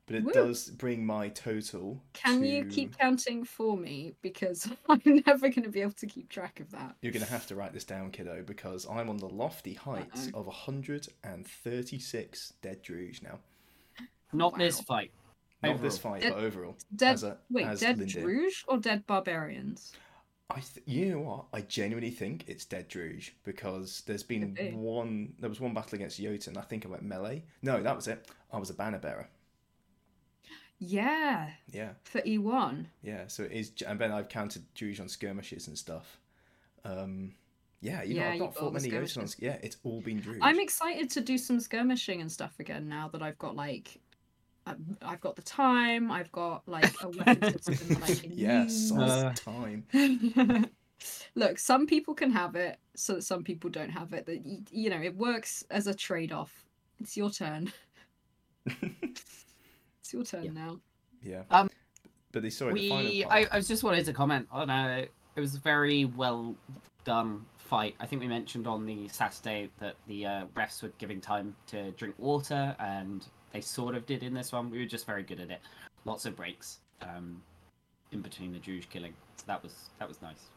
But it Woo. does bring my total. Can you keep counting for me? Because I'm never going to be able to keep track of that. You're going to have to write this down, kiddo, because I'm on the lofty heights Uh-oh. of 136 dead Druj now. Not this fight. Not this fight, Dead- but overall. Dead. as a, wait, as dead Lindir. Druj or dead barbarians? I th- you know what? I genuinely think it's Dead Druj because there's been one. There was one battle against Jotun. I think I went melee. No, that was it. I was a banner bearer. Yeah, Yeah, for E E1. yeah. So it is, and then I've counted Druj on skirmishes and stuff. Um, yeah, you know, Yeah, I've you not fought many Jotun. On, yeah, it's all been Druj. I'm excited to do some skirmishing and stuff again now that I've got like. I've- I've got the time. I've got like a weapon system that I can yeah, use. solid Uh, time. Look, some people can have it, so that some people don't have it. That you know, it works as a trade-off. It's your turn. it's your turn Yeah. now. Yeah. Um, but the sorry, the final we, part. I, I was just wanted to comment on uh, it was a very well done fight. I think we mentioned on the Saturday that the uh, refs were giving time to drink water, and they sort of did in this one. We were just very good at it. Lots of breaks um, in between the Druj killing. So that was that was nice.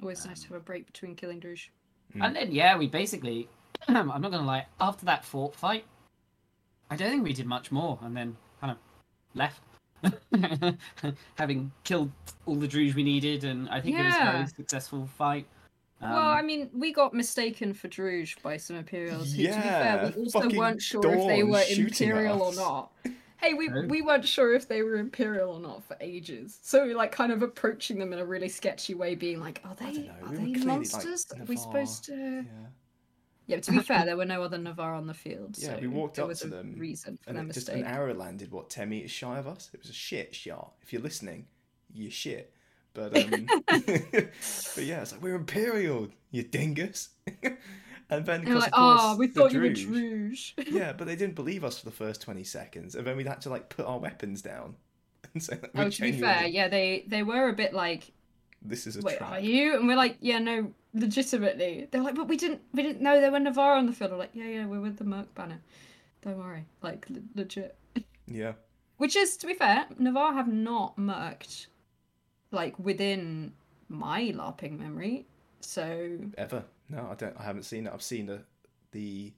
Always nice Um, to have a break between killing Druj. Mm. And then yeah, we basically I'm not gonna lie, after that fort fight, I don't think we did much more and then kind of left. Having killed all the Druj we needed and I think it was a very successful fight. Um, well, I mean, we got mistaken for Druj by some Imperials. who, to be Yeah, fair, we also weren't sure if they were Imperial or not. Hey, we we weren't sure if they were Imperial or not for ages. So we were like kind of approaching them in a really sketchy way, being like, "Are they are we they clearly, like, monsters? are we supposed to?" Yeah. Yeah, but to be fair, there were no other Navarr on the field. Yeah, so we walked up was to them, reason for And their just mistake. an arrow landed what ten meters shy of us. It was a shit shot. If you're listening, you shit. But um, but yeah, it's like we're Imperial, you dingus. and then because like, of course oh, we thought you were Druj- yeah, but they didn't believe us for the first twenty seconds, and then we'd had to like put our weapons down and say, like, oh, to be fair, yeah, they they were a bit like, this is a wait, trap. are you? And we're like, yeah, no, legitimately. They're like, but we didn't, we didn't know there were Navarr on the field. We're like, yeah, yeah, we're with the Merc banner. Don't worry, like le- legit. Yeah, Which is, to be fair, Navarr have not merked, like within my LARPing memory. So ever? No, I don't. I haven't seen it. I've seen the the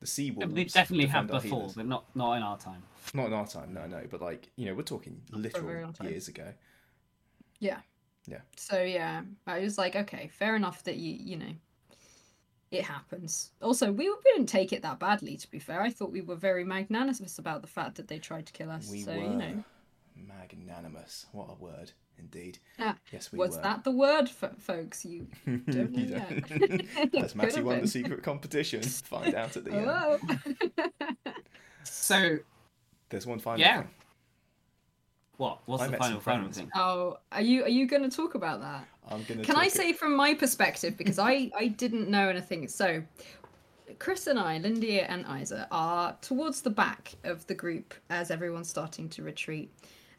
the sea wolves. we definitely have defend our before, healers. but not not in our time. Not in our time, no, no. But like you know, we're talking Not literal very long time. years ago. yeah. Yeah. So yeah, I was like, okay, fair enough that you, you know, it happens. Also, we, we didn't take it that badly. To be fair, I thought we were very magnanimous about the fact that they tried to kill us. We so were you know, magnanimous. What a word, indeed. Ah, yes, we was were. that the word, fo- folks? You you don't know don't. yet. Has Matty Could've won the secret competition? Find out at the end. So There's one final Yeah. thing. what? What's I the final some final friends. thing? oh, are you are you going to talk about that? I'm gonna. Can I talk say from my perspective because I I didn't know anything. So Chris and I, Lindia and Isa, are towards the back of the group as everyone's starting to retreat.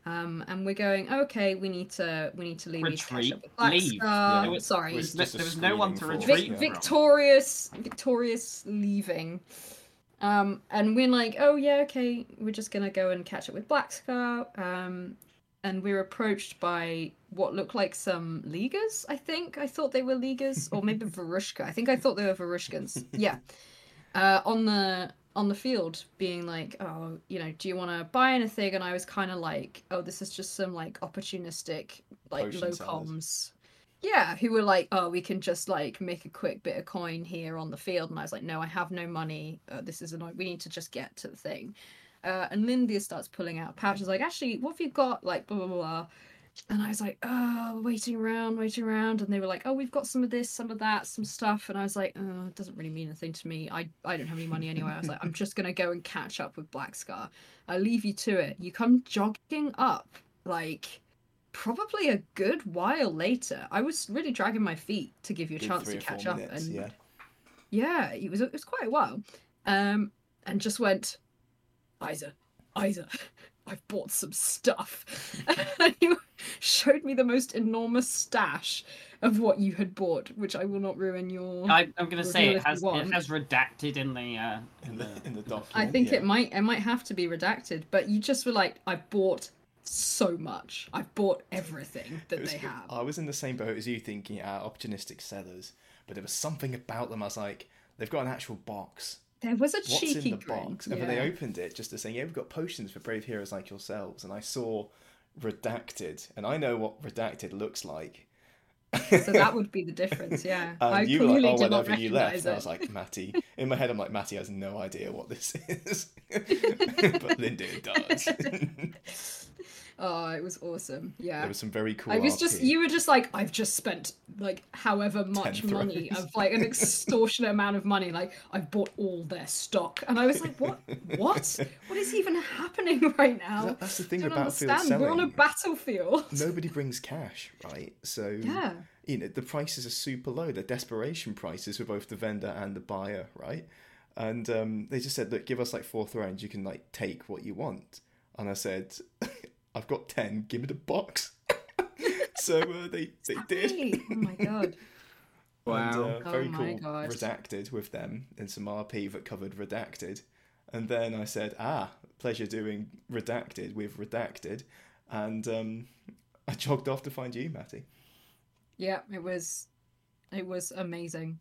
Um, and we're going, okay, we need to we need to leave. we need Retreat? up with Black Leave. Star. Yeah, it was- Sorry, was- just there was no one to screaming retreat force, Vic- yeah. from. victorious, victorious leaving. Um, and we're like, oh yeah, okay, we're just gonna go and catch up with Black Scar. Um, and we're approached by what looked like some Leaguers. I think I thought they were Leaguers, or maybe Varushka. I think I thought they were Varushkans. yeah, uh, on the on the field, being like, oh, you know, do you want to buy anything? And I was kind of like, oh, this is just some like opportunistic, like Potion low sellers. comms yeah, who were like, "Oh, we can just like make a quick bit of coin here on the field," and I was like, "No, I have no money. Uh, this is annoying. We need to just get to the thing." Uh, and Lindia starts pulling out pouches, like, "Actually, what have you got?" Like, blah blah blah. And I was like, oh, waiting around, waiting around, and they were like, oh, we've got some of this, some of that, some stuff, and I was like, oh, it doesn't really mean anything to me. I I don't have any money anyway. I was like, I'm just gonna go and catch up with Black Scar. I leave you to it. You come jogging up, like probably a good while later. I was really dragging my feet to give you a Good chance to catch up, minutes, and yeah. yeah, it was it was quite a while. Um, and just went, Isa, Isa, I've bought some stuff. and you showed me the most enormous stash of what you had bought, which I will not ruin your. I, I'm gonna say it has it has redacted in the uh, In the in the I think yeah. it might it might have to be redacted, but you just were like, I bought so much. I've bought everything that was they good. have. I was in the same boat as you, thinking uh, opportunistic sellers, but there was something about them. I was like, they've got an actual box. There was a What's cheeky in the grin. box? And yeah. when they opened it, just to say, yeah, we've got potions for brave heroes like yourselves. And I saw redacted, and I know what redacted looks like. so that would be the difference, yeah. And I you were clearly like, oh, whenever you left, and I was like, Matty. In my head, I'm like, Matty has no idea what this is, but Linda does. Oh, it was awesome. Yeah. there was some very cool. I was just you were just like I've just spent like however much money of like an extortionate amount of money like I've bought all their stock and I was like what what what is even happening right now? That- that's the thing about field understand. We're on a battlefield. Nobody brings cash, right? So Yeah. you know the prices are super low. They're desperation prices for both the vendor and the buyer, right? And um, they just said, "Look, give us like fourth round. You can like take what you want." And I said, "I've got ten. Give me the box." so uh, they they did. Hey, oh my god. And, Wow. uh, Oh very my cool. God. Redacted with them and some RP that covered redacted. And then I said, "Ah, pleasure doing redacted with redacted," and um, I jogged off to find you, Matty. Yeah, it was it was amazing.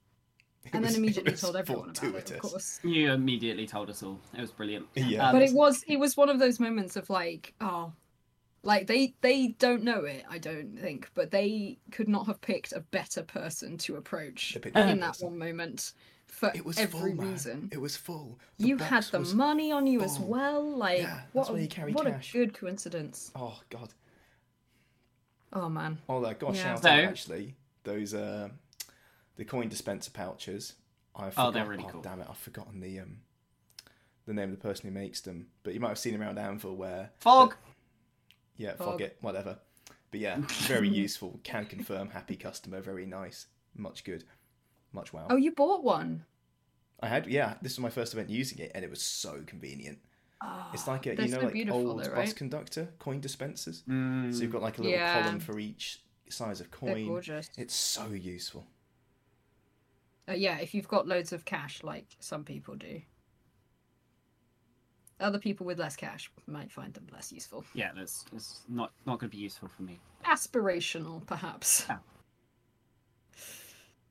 It And was- then immediately told everyone about it, of course. You immediately told us all. It was brilliant. Yeah. Um, but it was it was one of those moments of like oh like they they don't know it i don't think but they could not have picked a better person to approach They picked the in that person. one moment for It was every full, man. reason It was full. The you had the money on you as well like Yeah, what that's a, you carry what cash. a good coincidence Oh god. oh man Oh, that got Yeah. shout So- out actually. Those uh, the coin dispenser pouches. I Oh, they're really oh, cool. Damn it, I've forgotten the um, the name of the person who makes them. But you might have seen around Anvil where Fog. Yeah, Fog. fog it, whatever. But yeah, very useful. Can confirm. Happy customer. Very nice. Much good. Much wow. oh you bought one I had yeah. This was my first event using it, and it was so convenient. oh, It's like a you know so like old though, bus conductor coin dispensers. Mm. So you've got like a little Yeah. column for each size of they're coin. gorgeous It's so useful. uh, yeah if you've got loads of cash like some people do other people with less cash might find them less useful Yeah, that's, that's not not going to be useful for me. aspirational perhaps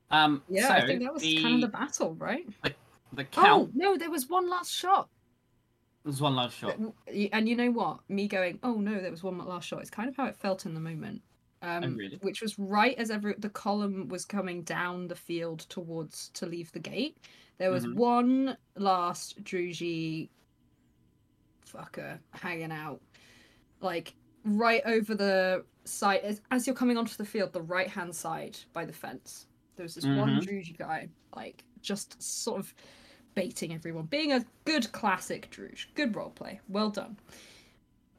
Um, Yeah, so I think that was the, kind of the battle, right? the Oh count no, there was one last shot. There was one last shot. And you know what? Me going, oh no, there was one last shot. It's kind of how it felt in the moment. Um, Oh, really? Which was right as every the column was coming down the field towards to leave the gate. There was Mhm. one last Druji fucker hanging out, like right over the side as, as you're coming onto the field, the right hand side by the fence. There was this one Mhm. Druji guy, like just sort of baiting everyone, being a good classic Druj, good roleplay, well done.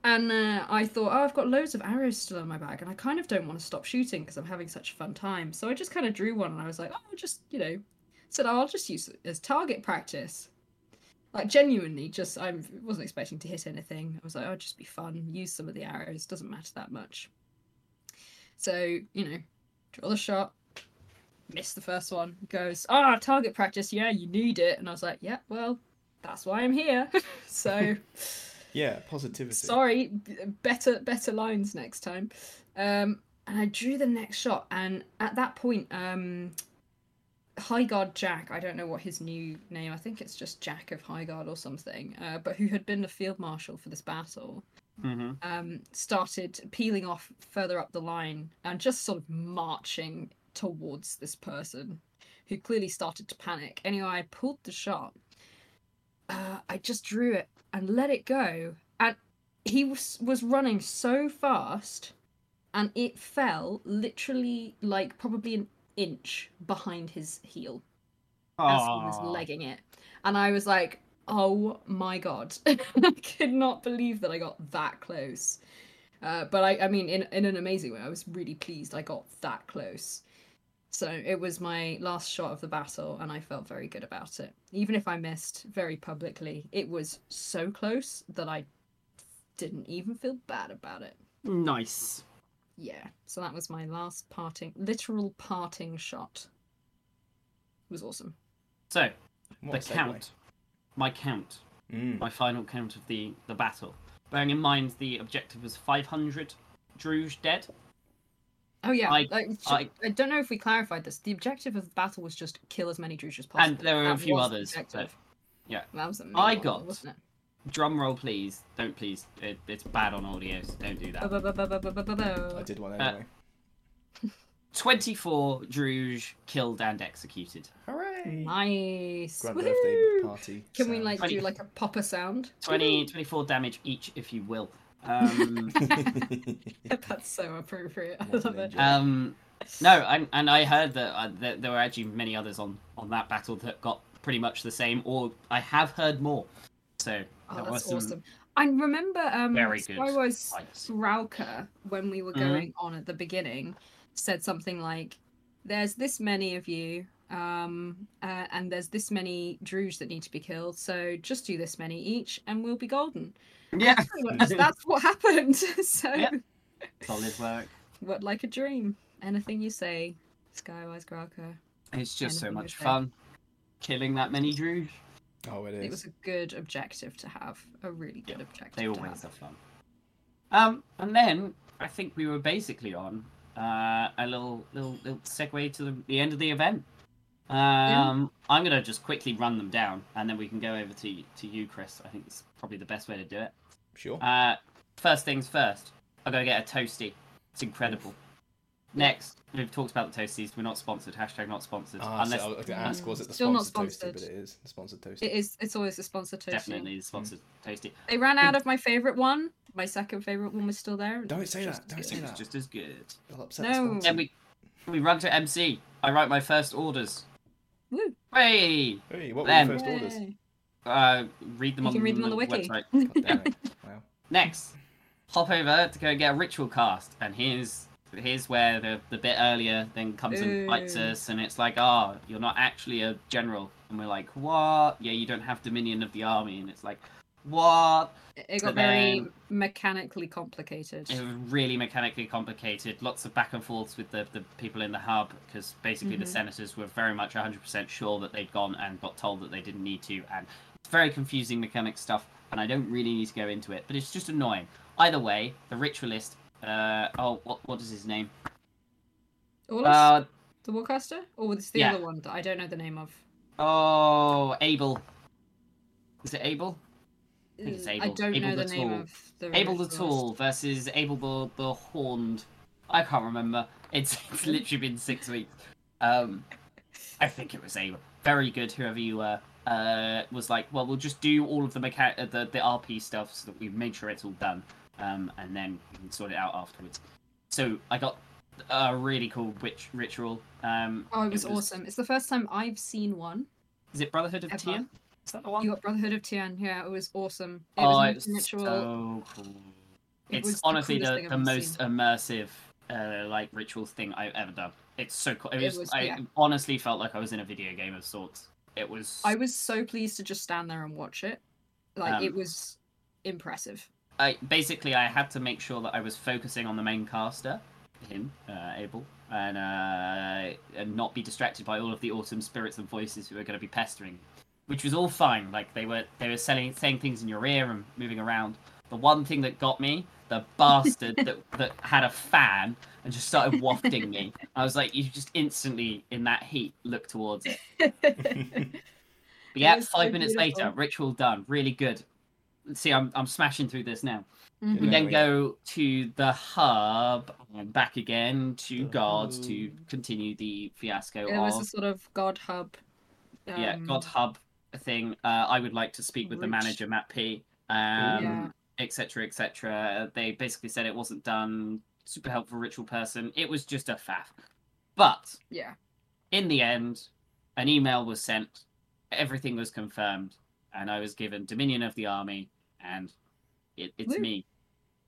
And uh, I thought, oh, I've got loads of arrows still in my bag, and I kind of don't want to stop shooting because I'm having such a fun time. So I just kind of drew one, and I was like, oh, just you know, said oh, I'll just use it as target practice. Like genuinely, just I wasn't expecting to hit anything. I was like, oh, just be fun, use some of the arrows, doesn't matter that much. So you know, draw the shot, miss the first one. Goes, ah, target practice. Yeah, you need it. And I was like, yeah, well, that's why I'm here. so. Yeah, positivity. Sorry, better better lines next time. Um, and I drew the next shot, and at that point, um, Highguard Jack, I don't know what his new name, I think it's just Jack of Highguard or something, uh, but who had been the field marshal for this battle, hmm um, started peeling off further up the line and just sort of marching towards this person who clearly started to panic. Anyway, I pulled the shot. Uh, I just drew it and let it go. And he was, was running so fast and it fell literally like probably an inch behind his heel as he was legging it. And I was like, oh my god. I could not believe that I got that close. Uh, but I, I mean, in, in an amazing way, I was really pleased I got that close. So it was my last shot of the battle, and I felt very good about it. Even if I missed very publicly, it was so close that I didn't even feel bad about it. Nice. Yeah, so that was my last parting, literal parting shot. It was awesome. So What the a segue. count, my count, Mm. my final count of the the battle. Bearing in mind the objective was 500 Druj dead. Oh yeah, I- like, sh- I- I, don't know if we clarified this. The objective of the battle was just kill as many Druj as possible. And there were a few others, but- yeah. that was the I got- wasn't it? Drum roll, please. Don't please. It, it's bad on audio, so don't do that. I did one Uh, anyway. 24 Druj killed and executed. Hooray! Nice. Grand Woohoo! birthday party. Can we like Twenty- do like a popper sound? 20, 24 damage each, if you will. Um, That's so appropriate. I What an love it. um, no, and, and I heard that, uh, that there were actually many others on, on that battle that got pretty much the same, or I have heard more. So Oh, there was that's awesome. I remember um very good Skywise. Rauka, when we were Mhm. going on at the beginning, said something like, "There's this many of you, um, uh, and there's this many Druj that need to be killed. So just do this many each, and we'll be golden." Yeah, That's what happened. so, Yeah. solid work. what like a dream? Anything you say, Skywise Rauka. It's just so much fun killing that many Druj. Oh, it is. it It is. was a good objective to have. A really good Yeah, objective. They to always have. have fun. Um, and then I think we were basically on uh, a little little little segue to the, the end of the event. Um, I'm gonna just quickly run them down, and then we can go over to to you, Chris. I think it's probably the best way to do it. Sure. Uh, first things first, I gotta get a toasty. It's incredible. Next, we've talked about the toasties. We're not sponsored. Hashtag not sponsored. Ah, unless so I was going to ask, was it the Still not sponsored toasty? But it is the sponsored toasty. It is. It's always a sponsored toasty. definitely the sponsored toasty. They ran out of my favorite one. My second favorite one was still there. Don't say that. Don't as say good. that. It's just as good. It'll upset No. the sponsor. Then we we run to MC. I write my first orders. Woo. Hey, Hey, what were Then- your first orders? Yay. uh, read them You on, can read them on the wiki. website. God damn it. Wow. Next, hop over to go get a ritual cast, and here's here's where the the bit earlier then comes and bites us, and it's like, oh, you're not actually a general, and we're like, what? Yeah, you don't have dominion of the army, and it's like, what? It got very mechanically complicated. It was really mechanically complicated. Lots of back and forths with the, the people in the hub because basically the Mhm. senators were very much 100% sure that they'd gone and got told that they didn't need to. And it's very confusing mechanic stuff, and I don't really need to go into it, but it's just annoying. Either way, the ritualist. Uh, oh, what what is his name? Uh, the Warcaster, or was the yeah. other one that I don't know the name of? oh, Abel. Is it Abel? think it's Uh, I don't Abel know the the name of the Abel the. Tall versus Abel the, the Horned. I can't remember. It's, it's literally been six weeks. Um, I think it was Abel. Very good, whoever you were. Uh, was like, well, we'll just do all of the mecha- the the RP stuff so that we've made sure it's all done, um, and then we can sort it out afterwards. So I got a really cool witch ritual. Um, Oh, it was, awesome. It's the first time I've seen one. Is it Brotherhood of Ever. Tian? Is that the one? You got Brotherhood of Tian. Yeah, it was awesome. It oh, was it's a ritual. so cool. It was it's the honestly coolest the, the most seen. immersive uh, like ritual thing I've ever done. It's so cool. It It was, was- I yeah. honestly felt like I was in a video game of sorts. It was I was so pleased to just stand there and watch it. Like Um, it was impressive. I basically I had to make sure that I was focusing on the main caster, him, uh, Abel, and uh, and not be distracted by all of the awesome spirits and voices who were going to be pestering, which was all fine. Like they were they were selling saying things in your ear and moving around. The one thing that got me, the bastard that that had a fan and just started wafting me. I was like, you just instantly in that heat look towards it. But yeah, so five minutes later, ritual done. Really good. See, I'm I'm smashing through this now. Mhm. We then go to the hub and back again to The guards to continue the fiasco It was of a sort of god hub. yeah um, God hub thing. Uh, I would like to speak with the manager Matt P. Um, Yeah. etc. etc. They basically said it wasn't done super helpful ritual person. It was just a faff. But Yeah. in the end, an email was sent, everything was confirmed, and I was given Dominion of the Army, and it, it's Woo. me.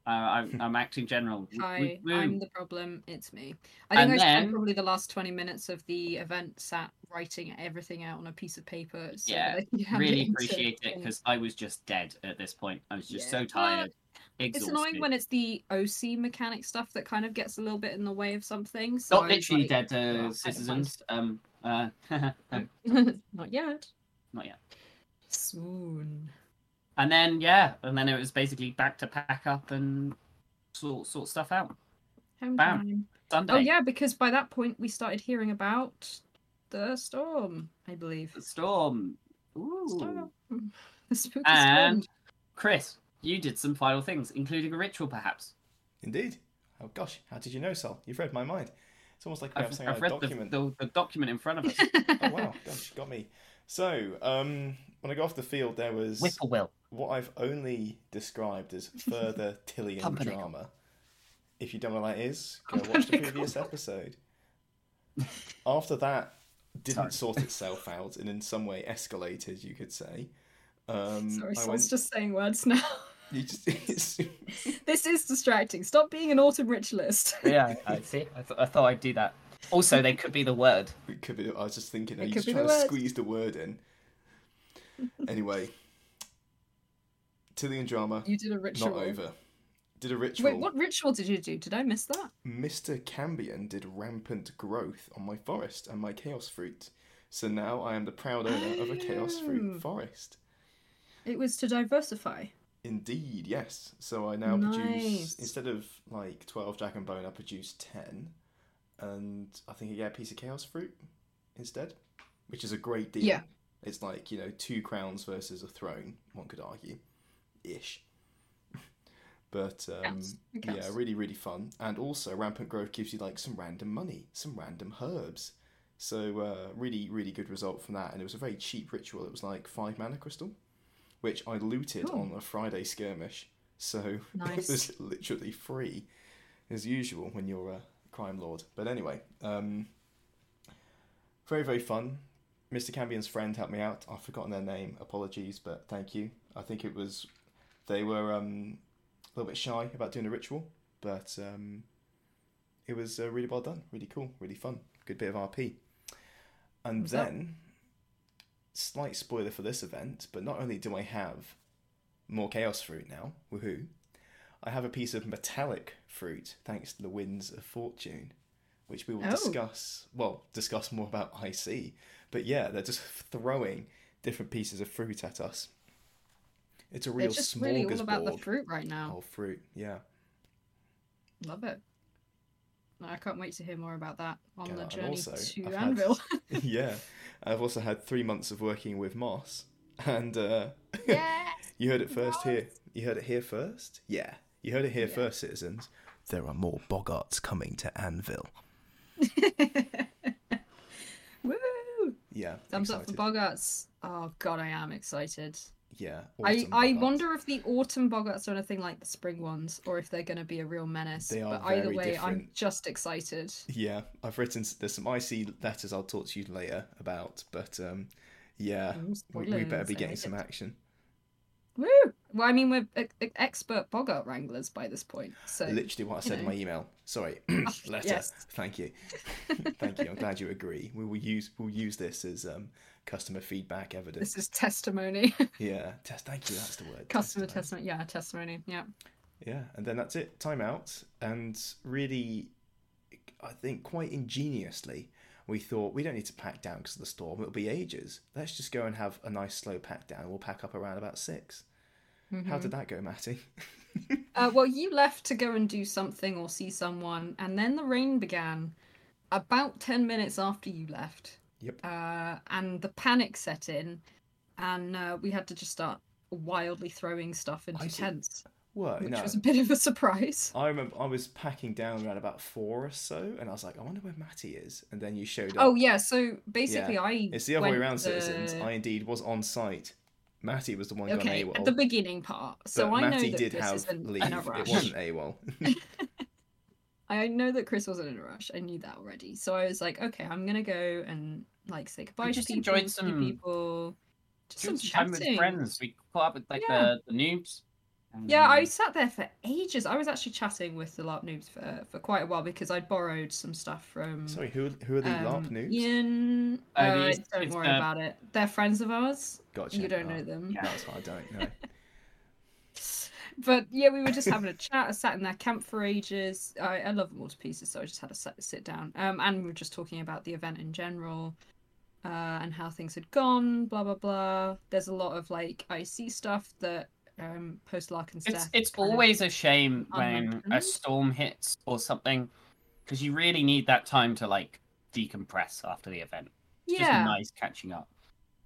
Uh, I'm, I'm acting general. Hi, woo, I'm the problem. It's me. I think And I spent then- probably the last 20 minutes of the event sat writing everything out on a piece of paper. So Yeah, I really into appreciate it because I was just dead at this point. I was just Yeah. so Well, tired, It's exhausted. annoying when it's the OC mechanic stuff that kind of gets a little bit in the way of something. So Not I literally like, dead "Oh, uh, don't mind." citizens. Um, uh, Not yet. not yet. Soon. And then yeah, and then it was basically back to pack up and sort sort stuff out. Home Bam. time. Sunday. Oh yeah, because by that point we started hearing about the storm, I believe. The storm. Ooh. Storm. The spooky And storm. Chris, you did some final things, including a ritual, perhaps. Indeed. Oh gosh, how did you know, Sol? You've read my mind. It's almost like we have I've, I've out read of the, document. the, the document in front of us. Oh wow, gosh, got me. So, um, when I got off the field, there was Whippoorwill. What I've only described as further Tillian Pumpernickel. drama. If you don't know what that is, go watch the Pumpernickel. previous episode. After that didn't Sorry. sort itself out and in some way escalated, you could say. Um, Sorry, I Sol's went. just saying words now. You just, this is distracting. Stop being an autumn ritualist. Yeah, I see. I, th- I thought I'd do that. Also, they could be the word. it could be. I was just thinking. Are you could just be trying the to word. squeeze the word in? anyway, Tillian drama You did a ritual. not over. Did a ritual. Wait, what ritual did you do? Did I miss that? Mr. Cambion did rampant growth on my forest and my chaos fruit. So now I am the proud owner of a chaos fruit Oh. forest. It was to diversify. Indeed, yes. So I now produce instead of like twelve dragon and bone, I produce ten, and I think I get a piece of chaos fruit instead, which is a great deal. Yeah. It's like you know two crowns versus a throne. One could argue, ish. But um. Yeah, really really fun, and also rampant growth gives you like some random money, some random herbs. So uh, really really good result from that, and it was a very cheap ritual. It was like five mana crystal, which I looted Cool. on a Friday skirmish. So Nice. it was literally free, as usual when you're a crime lord. But anyway, um, very very fun. Mr. Cambion's friend helped me out. I've forgotten their name. Apologies, but thank you. I think it was they were um, a little bit shy about doing a ritual, but um, it was uh, really well done, really cool, really fun. Good bit of RP. And then, slight spoiler for this event, but not only do I have more chaos fruit now, woohoo, I have a piece of metallic fruit thanks to the winds of fortune, which we will Oh. discuss. Well, discuss more about IC, but yeah, they're just throwing different pieces of fruit at us. It's a real It's just really all about the fruit right now. of fruit. Yeah, Love it. No, I can't wait to hear more about that on Yeah, the journey also, to I've had- Anvil. yeah. I've also had three months of working with Moss, and uh, yes. you heard it first here. You heard it here first. Yeah, you heard it here Yeah. first, citizens. There are more Boggarts coming to Anvil. Woo! Yeah, Thumbs up for excited. Boggarts. Oh god, I am excited. Yeah, I, I wonder if the autumn Boggarts are anything like the spring ones, or if they're going to be a real menace. They are but either way, I'm just excited. Yeah, I've written. There's some icy letters I'll talk to you later about, but um, yeah, Ooh, we, we better be getting some action. Woo! Well, I mean, we're e- e- expert Boggart wranglers by this point, so Literally what I said in my email. Sorry, ah, letter. yes. Thank you, thank you. I'm glad you agree. We will use we'll use this as um, customer feedback evidence. this is testimony. Yeah, test. Thank you. That's the word. Customer testimony. testimony. Yeah, testimony. Yeah. Yeah, and then that's it. Time out, and really, I think quite ingeniously, we thought we don't need to pack down because of the storm. It'll be ages. Let's just go and have a nice slow pack down. We'll pack up around about 6 How did that go, Matty? Uh, well, you left to go and do something or see someone, and then the rain began about 10 minutes after you left. Yep. Uh, and the panic set in, and uh, we had to just start wildly throwing stuff into I tents, Well, which no. was a bit of a surprise. I remember I was packing down around about four or so, and I was like, I wonder where Matty is. And then you showed up. Oh, yeah, so basically, Yeah. I. It's the other way around, to- citizens. I indeed was on site. Matty was the one gone Okay, AWOL. at the beginning part. So but I know that did this have isn't leave. in a It wasn't AWOL. I know that Chris wasn't in a rush. I knew that already. So I was like, okay, I'm gonna go and like say goodbye just to people, enjoyed see some- people. Just some Some time with chatting. friends. We caught up with like Yeah. the, the noobs. Yeah, I Um, sat there for ages. I was actually chatting with the LARP noobs for, for quite a while because I'd borrowed some stuff from Sorry, who who are the um, LARP noobs? Ian. Oh, Uh, these- don't worry the- about it. They're friends of ours. Gotcha. You don't Oh, know them. Yeah. That's what I don't know. But yeah, we were just having a chat. I sat in their camp for ages. I, I love them all to pieces, so I just had to sit, sit down. Um, and we were just talking about the event in general, uh, and how things had gone. Blah blah blah. There's a lot of like IC stuff that um post Larkin's It's death. it's kind of- always a shame when a storm hits or something, because you really need that time to like decompress after the event. It's yeah. just nice catching up.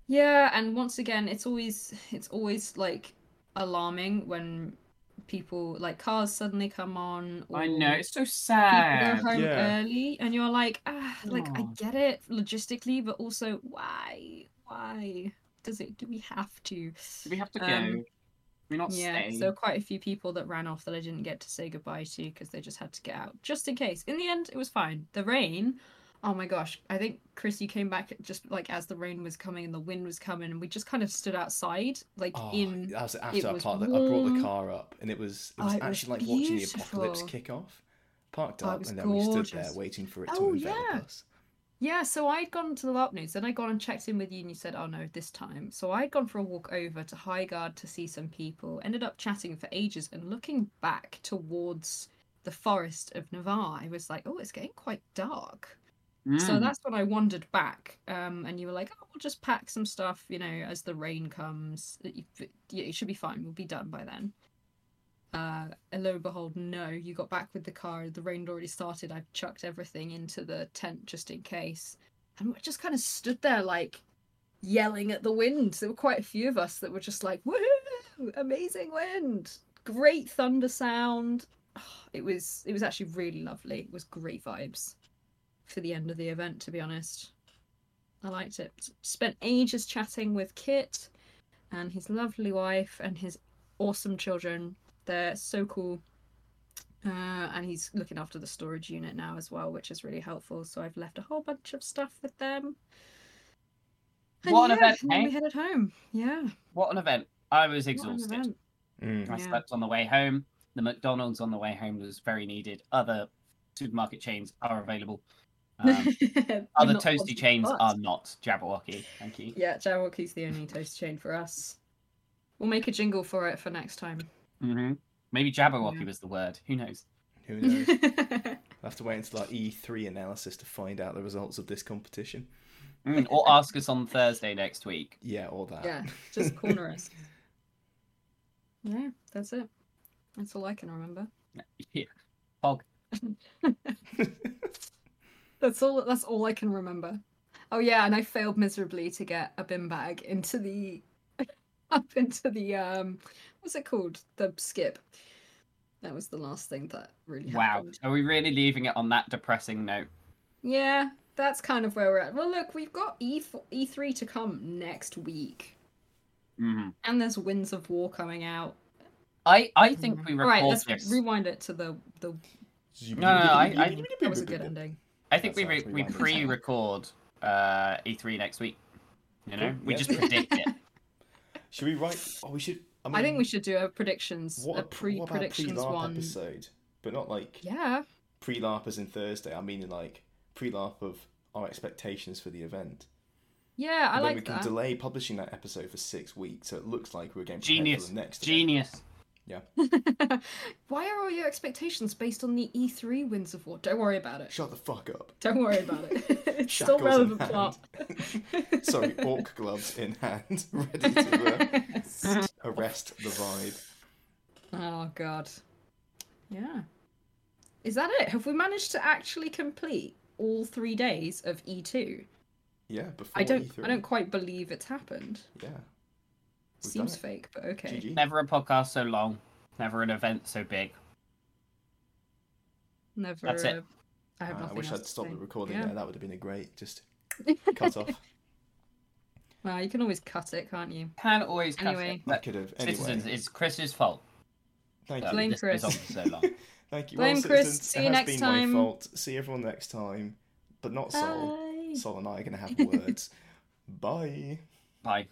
Yeah, and once again, it's always it's always like alarming when people like cars suddenly come on. I or know it's so People sad. go home Yeah. early, and you're like, ah, like I get it logistically, but also why? Why does it? Do we have to? Do we have to go? We're not yeah, staying. so quite a few people that ran off that I didn't get to say goodbye to because they just had to get out, just in case. In the end, it was fine. The rain, oh my gosh! I think Chris, you came back just like as the rain was coming and the wind was coming, and we just kind of stood outside, like Oh, in. that was after I was parked. The, I brought the car up, and it was it Oh, was it was actually like watching the apocalypse kick off. Parked Oh, up, was and then we stood there waiting for it to Oh, envelop yeah. us. Yeah, so I'd gone to the LARP news, then I'd gone and checked in with you, and you said, "Oh no, this time." So I'd gone for a walk over to Highguard to see some people. Ended up chatting for ages, and looking back towards the forest of Navarr, I was like, "Oh, it's getting quite dark." So Mm. that's when I wandered back, um, and you were like, "Oh, we'll just pack some stuff, you know, as the rain comes. Yeah, it should be fine. We'll be done by then." Uh, and lo and behold, no, you got back with the car. The rain had already started. I've chucked everything into the tent just in case, and we just kind of stood there like yelling at the wind. There were quite a few of us that were just like, "Woohoo! Amazing wind! Great thunder sound." It was it was actually really lovely. It was great vibes for the end of the event, to be honest. I liked it. Spent ages chatting with Kit and his lovely wife and his awesome children. They're so cool. Uh, and he's looking after the storage unit now as well, which is really helpful. So I've left a whole bunch of stuff with them. And What an yeah, event, and then we eh? headed home. Yeah. What an event! I was exhausted. Mm. I Yeah. slept on the way home. The McDonald's on the way home was very needed. Other supermarket chains are available. Um, other toasty sponsored, chains but- are not. Jabberwocky, thank you. Yeah, Jabberwocky's the only toast chain for us. We'll make a jingle for it for next time. Hmm Maybe Jabberwocky Yeah. was the word. Who knows? Who knows? I'll have to wait until our E3 analysis to find out the results of this competition. Mm, or ask us on Thursday next week. Yeah, all that. yeah, just corner us. Yeah, that's it. That's all I can remember. Yeah. Pog. That's all. That's all I can remember. Oh yeah, and I failed miserably to get a bin bag into the up into the um, what's it called? The skip. That was the last thing that really Wow. happened. Are we really leaving it on that depressing note? Yeah, that's kind of where we're at. Well, look, we've got E E3 to come next week, hmm and there's Winds of War coming out. I, I think we All right, record let's this. rewind it to the the. No, no, I- I- That was a good ending. I think That's we, re- we pre-record uh, E3 next week. You know, Cool, we yeah. just predict it. Should we write? Oh, we should. I, mean, I think we should do a predictions, What a a pre what about pre-predictions one. episode, but not like Yeah, pre-LARP as in Thursday. I mean, like pre-LARP of our expectations for the event. yeah, I And then like we can that. delay publishing that episode for six weeks, so it looks like we're getting prepared Genius. for the next. event. Genius. Why are all your expectations based on the E3 Winds of War? Don't worry about it. Shut the fuck up. Don't worry about it. it's still Shackles relevant plot. Sorry, orc gloves in hand, ready to uh, arrest the vibe. oh god. Yeah. Is that it? Have we managed to actually complete all three days of E2? Yeah, before I don't. E3. I don't quite believe it's happened. Yeah. We've Seems fake, but okay. GG. Never a podcast so long. Never an event so big. Never. That's it. I have Uh, I nothing wish else I'd to stopped say. the recording Yeah. there. That would have been a great. Just cut off. Well, you can always cut it, can't you? Can always cut Anyway. it. I But could have. citizens, it's Chris's fault. thank that you. Blame this goes Chris. on for so long. Thank you. Blame well, Chris. citizens, See it you has next been time. my fault. See everyone next time. But not Sol. Bye. Sol and I are going to have words. Bye. Bye.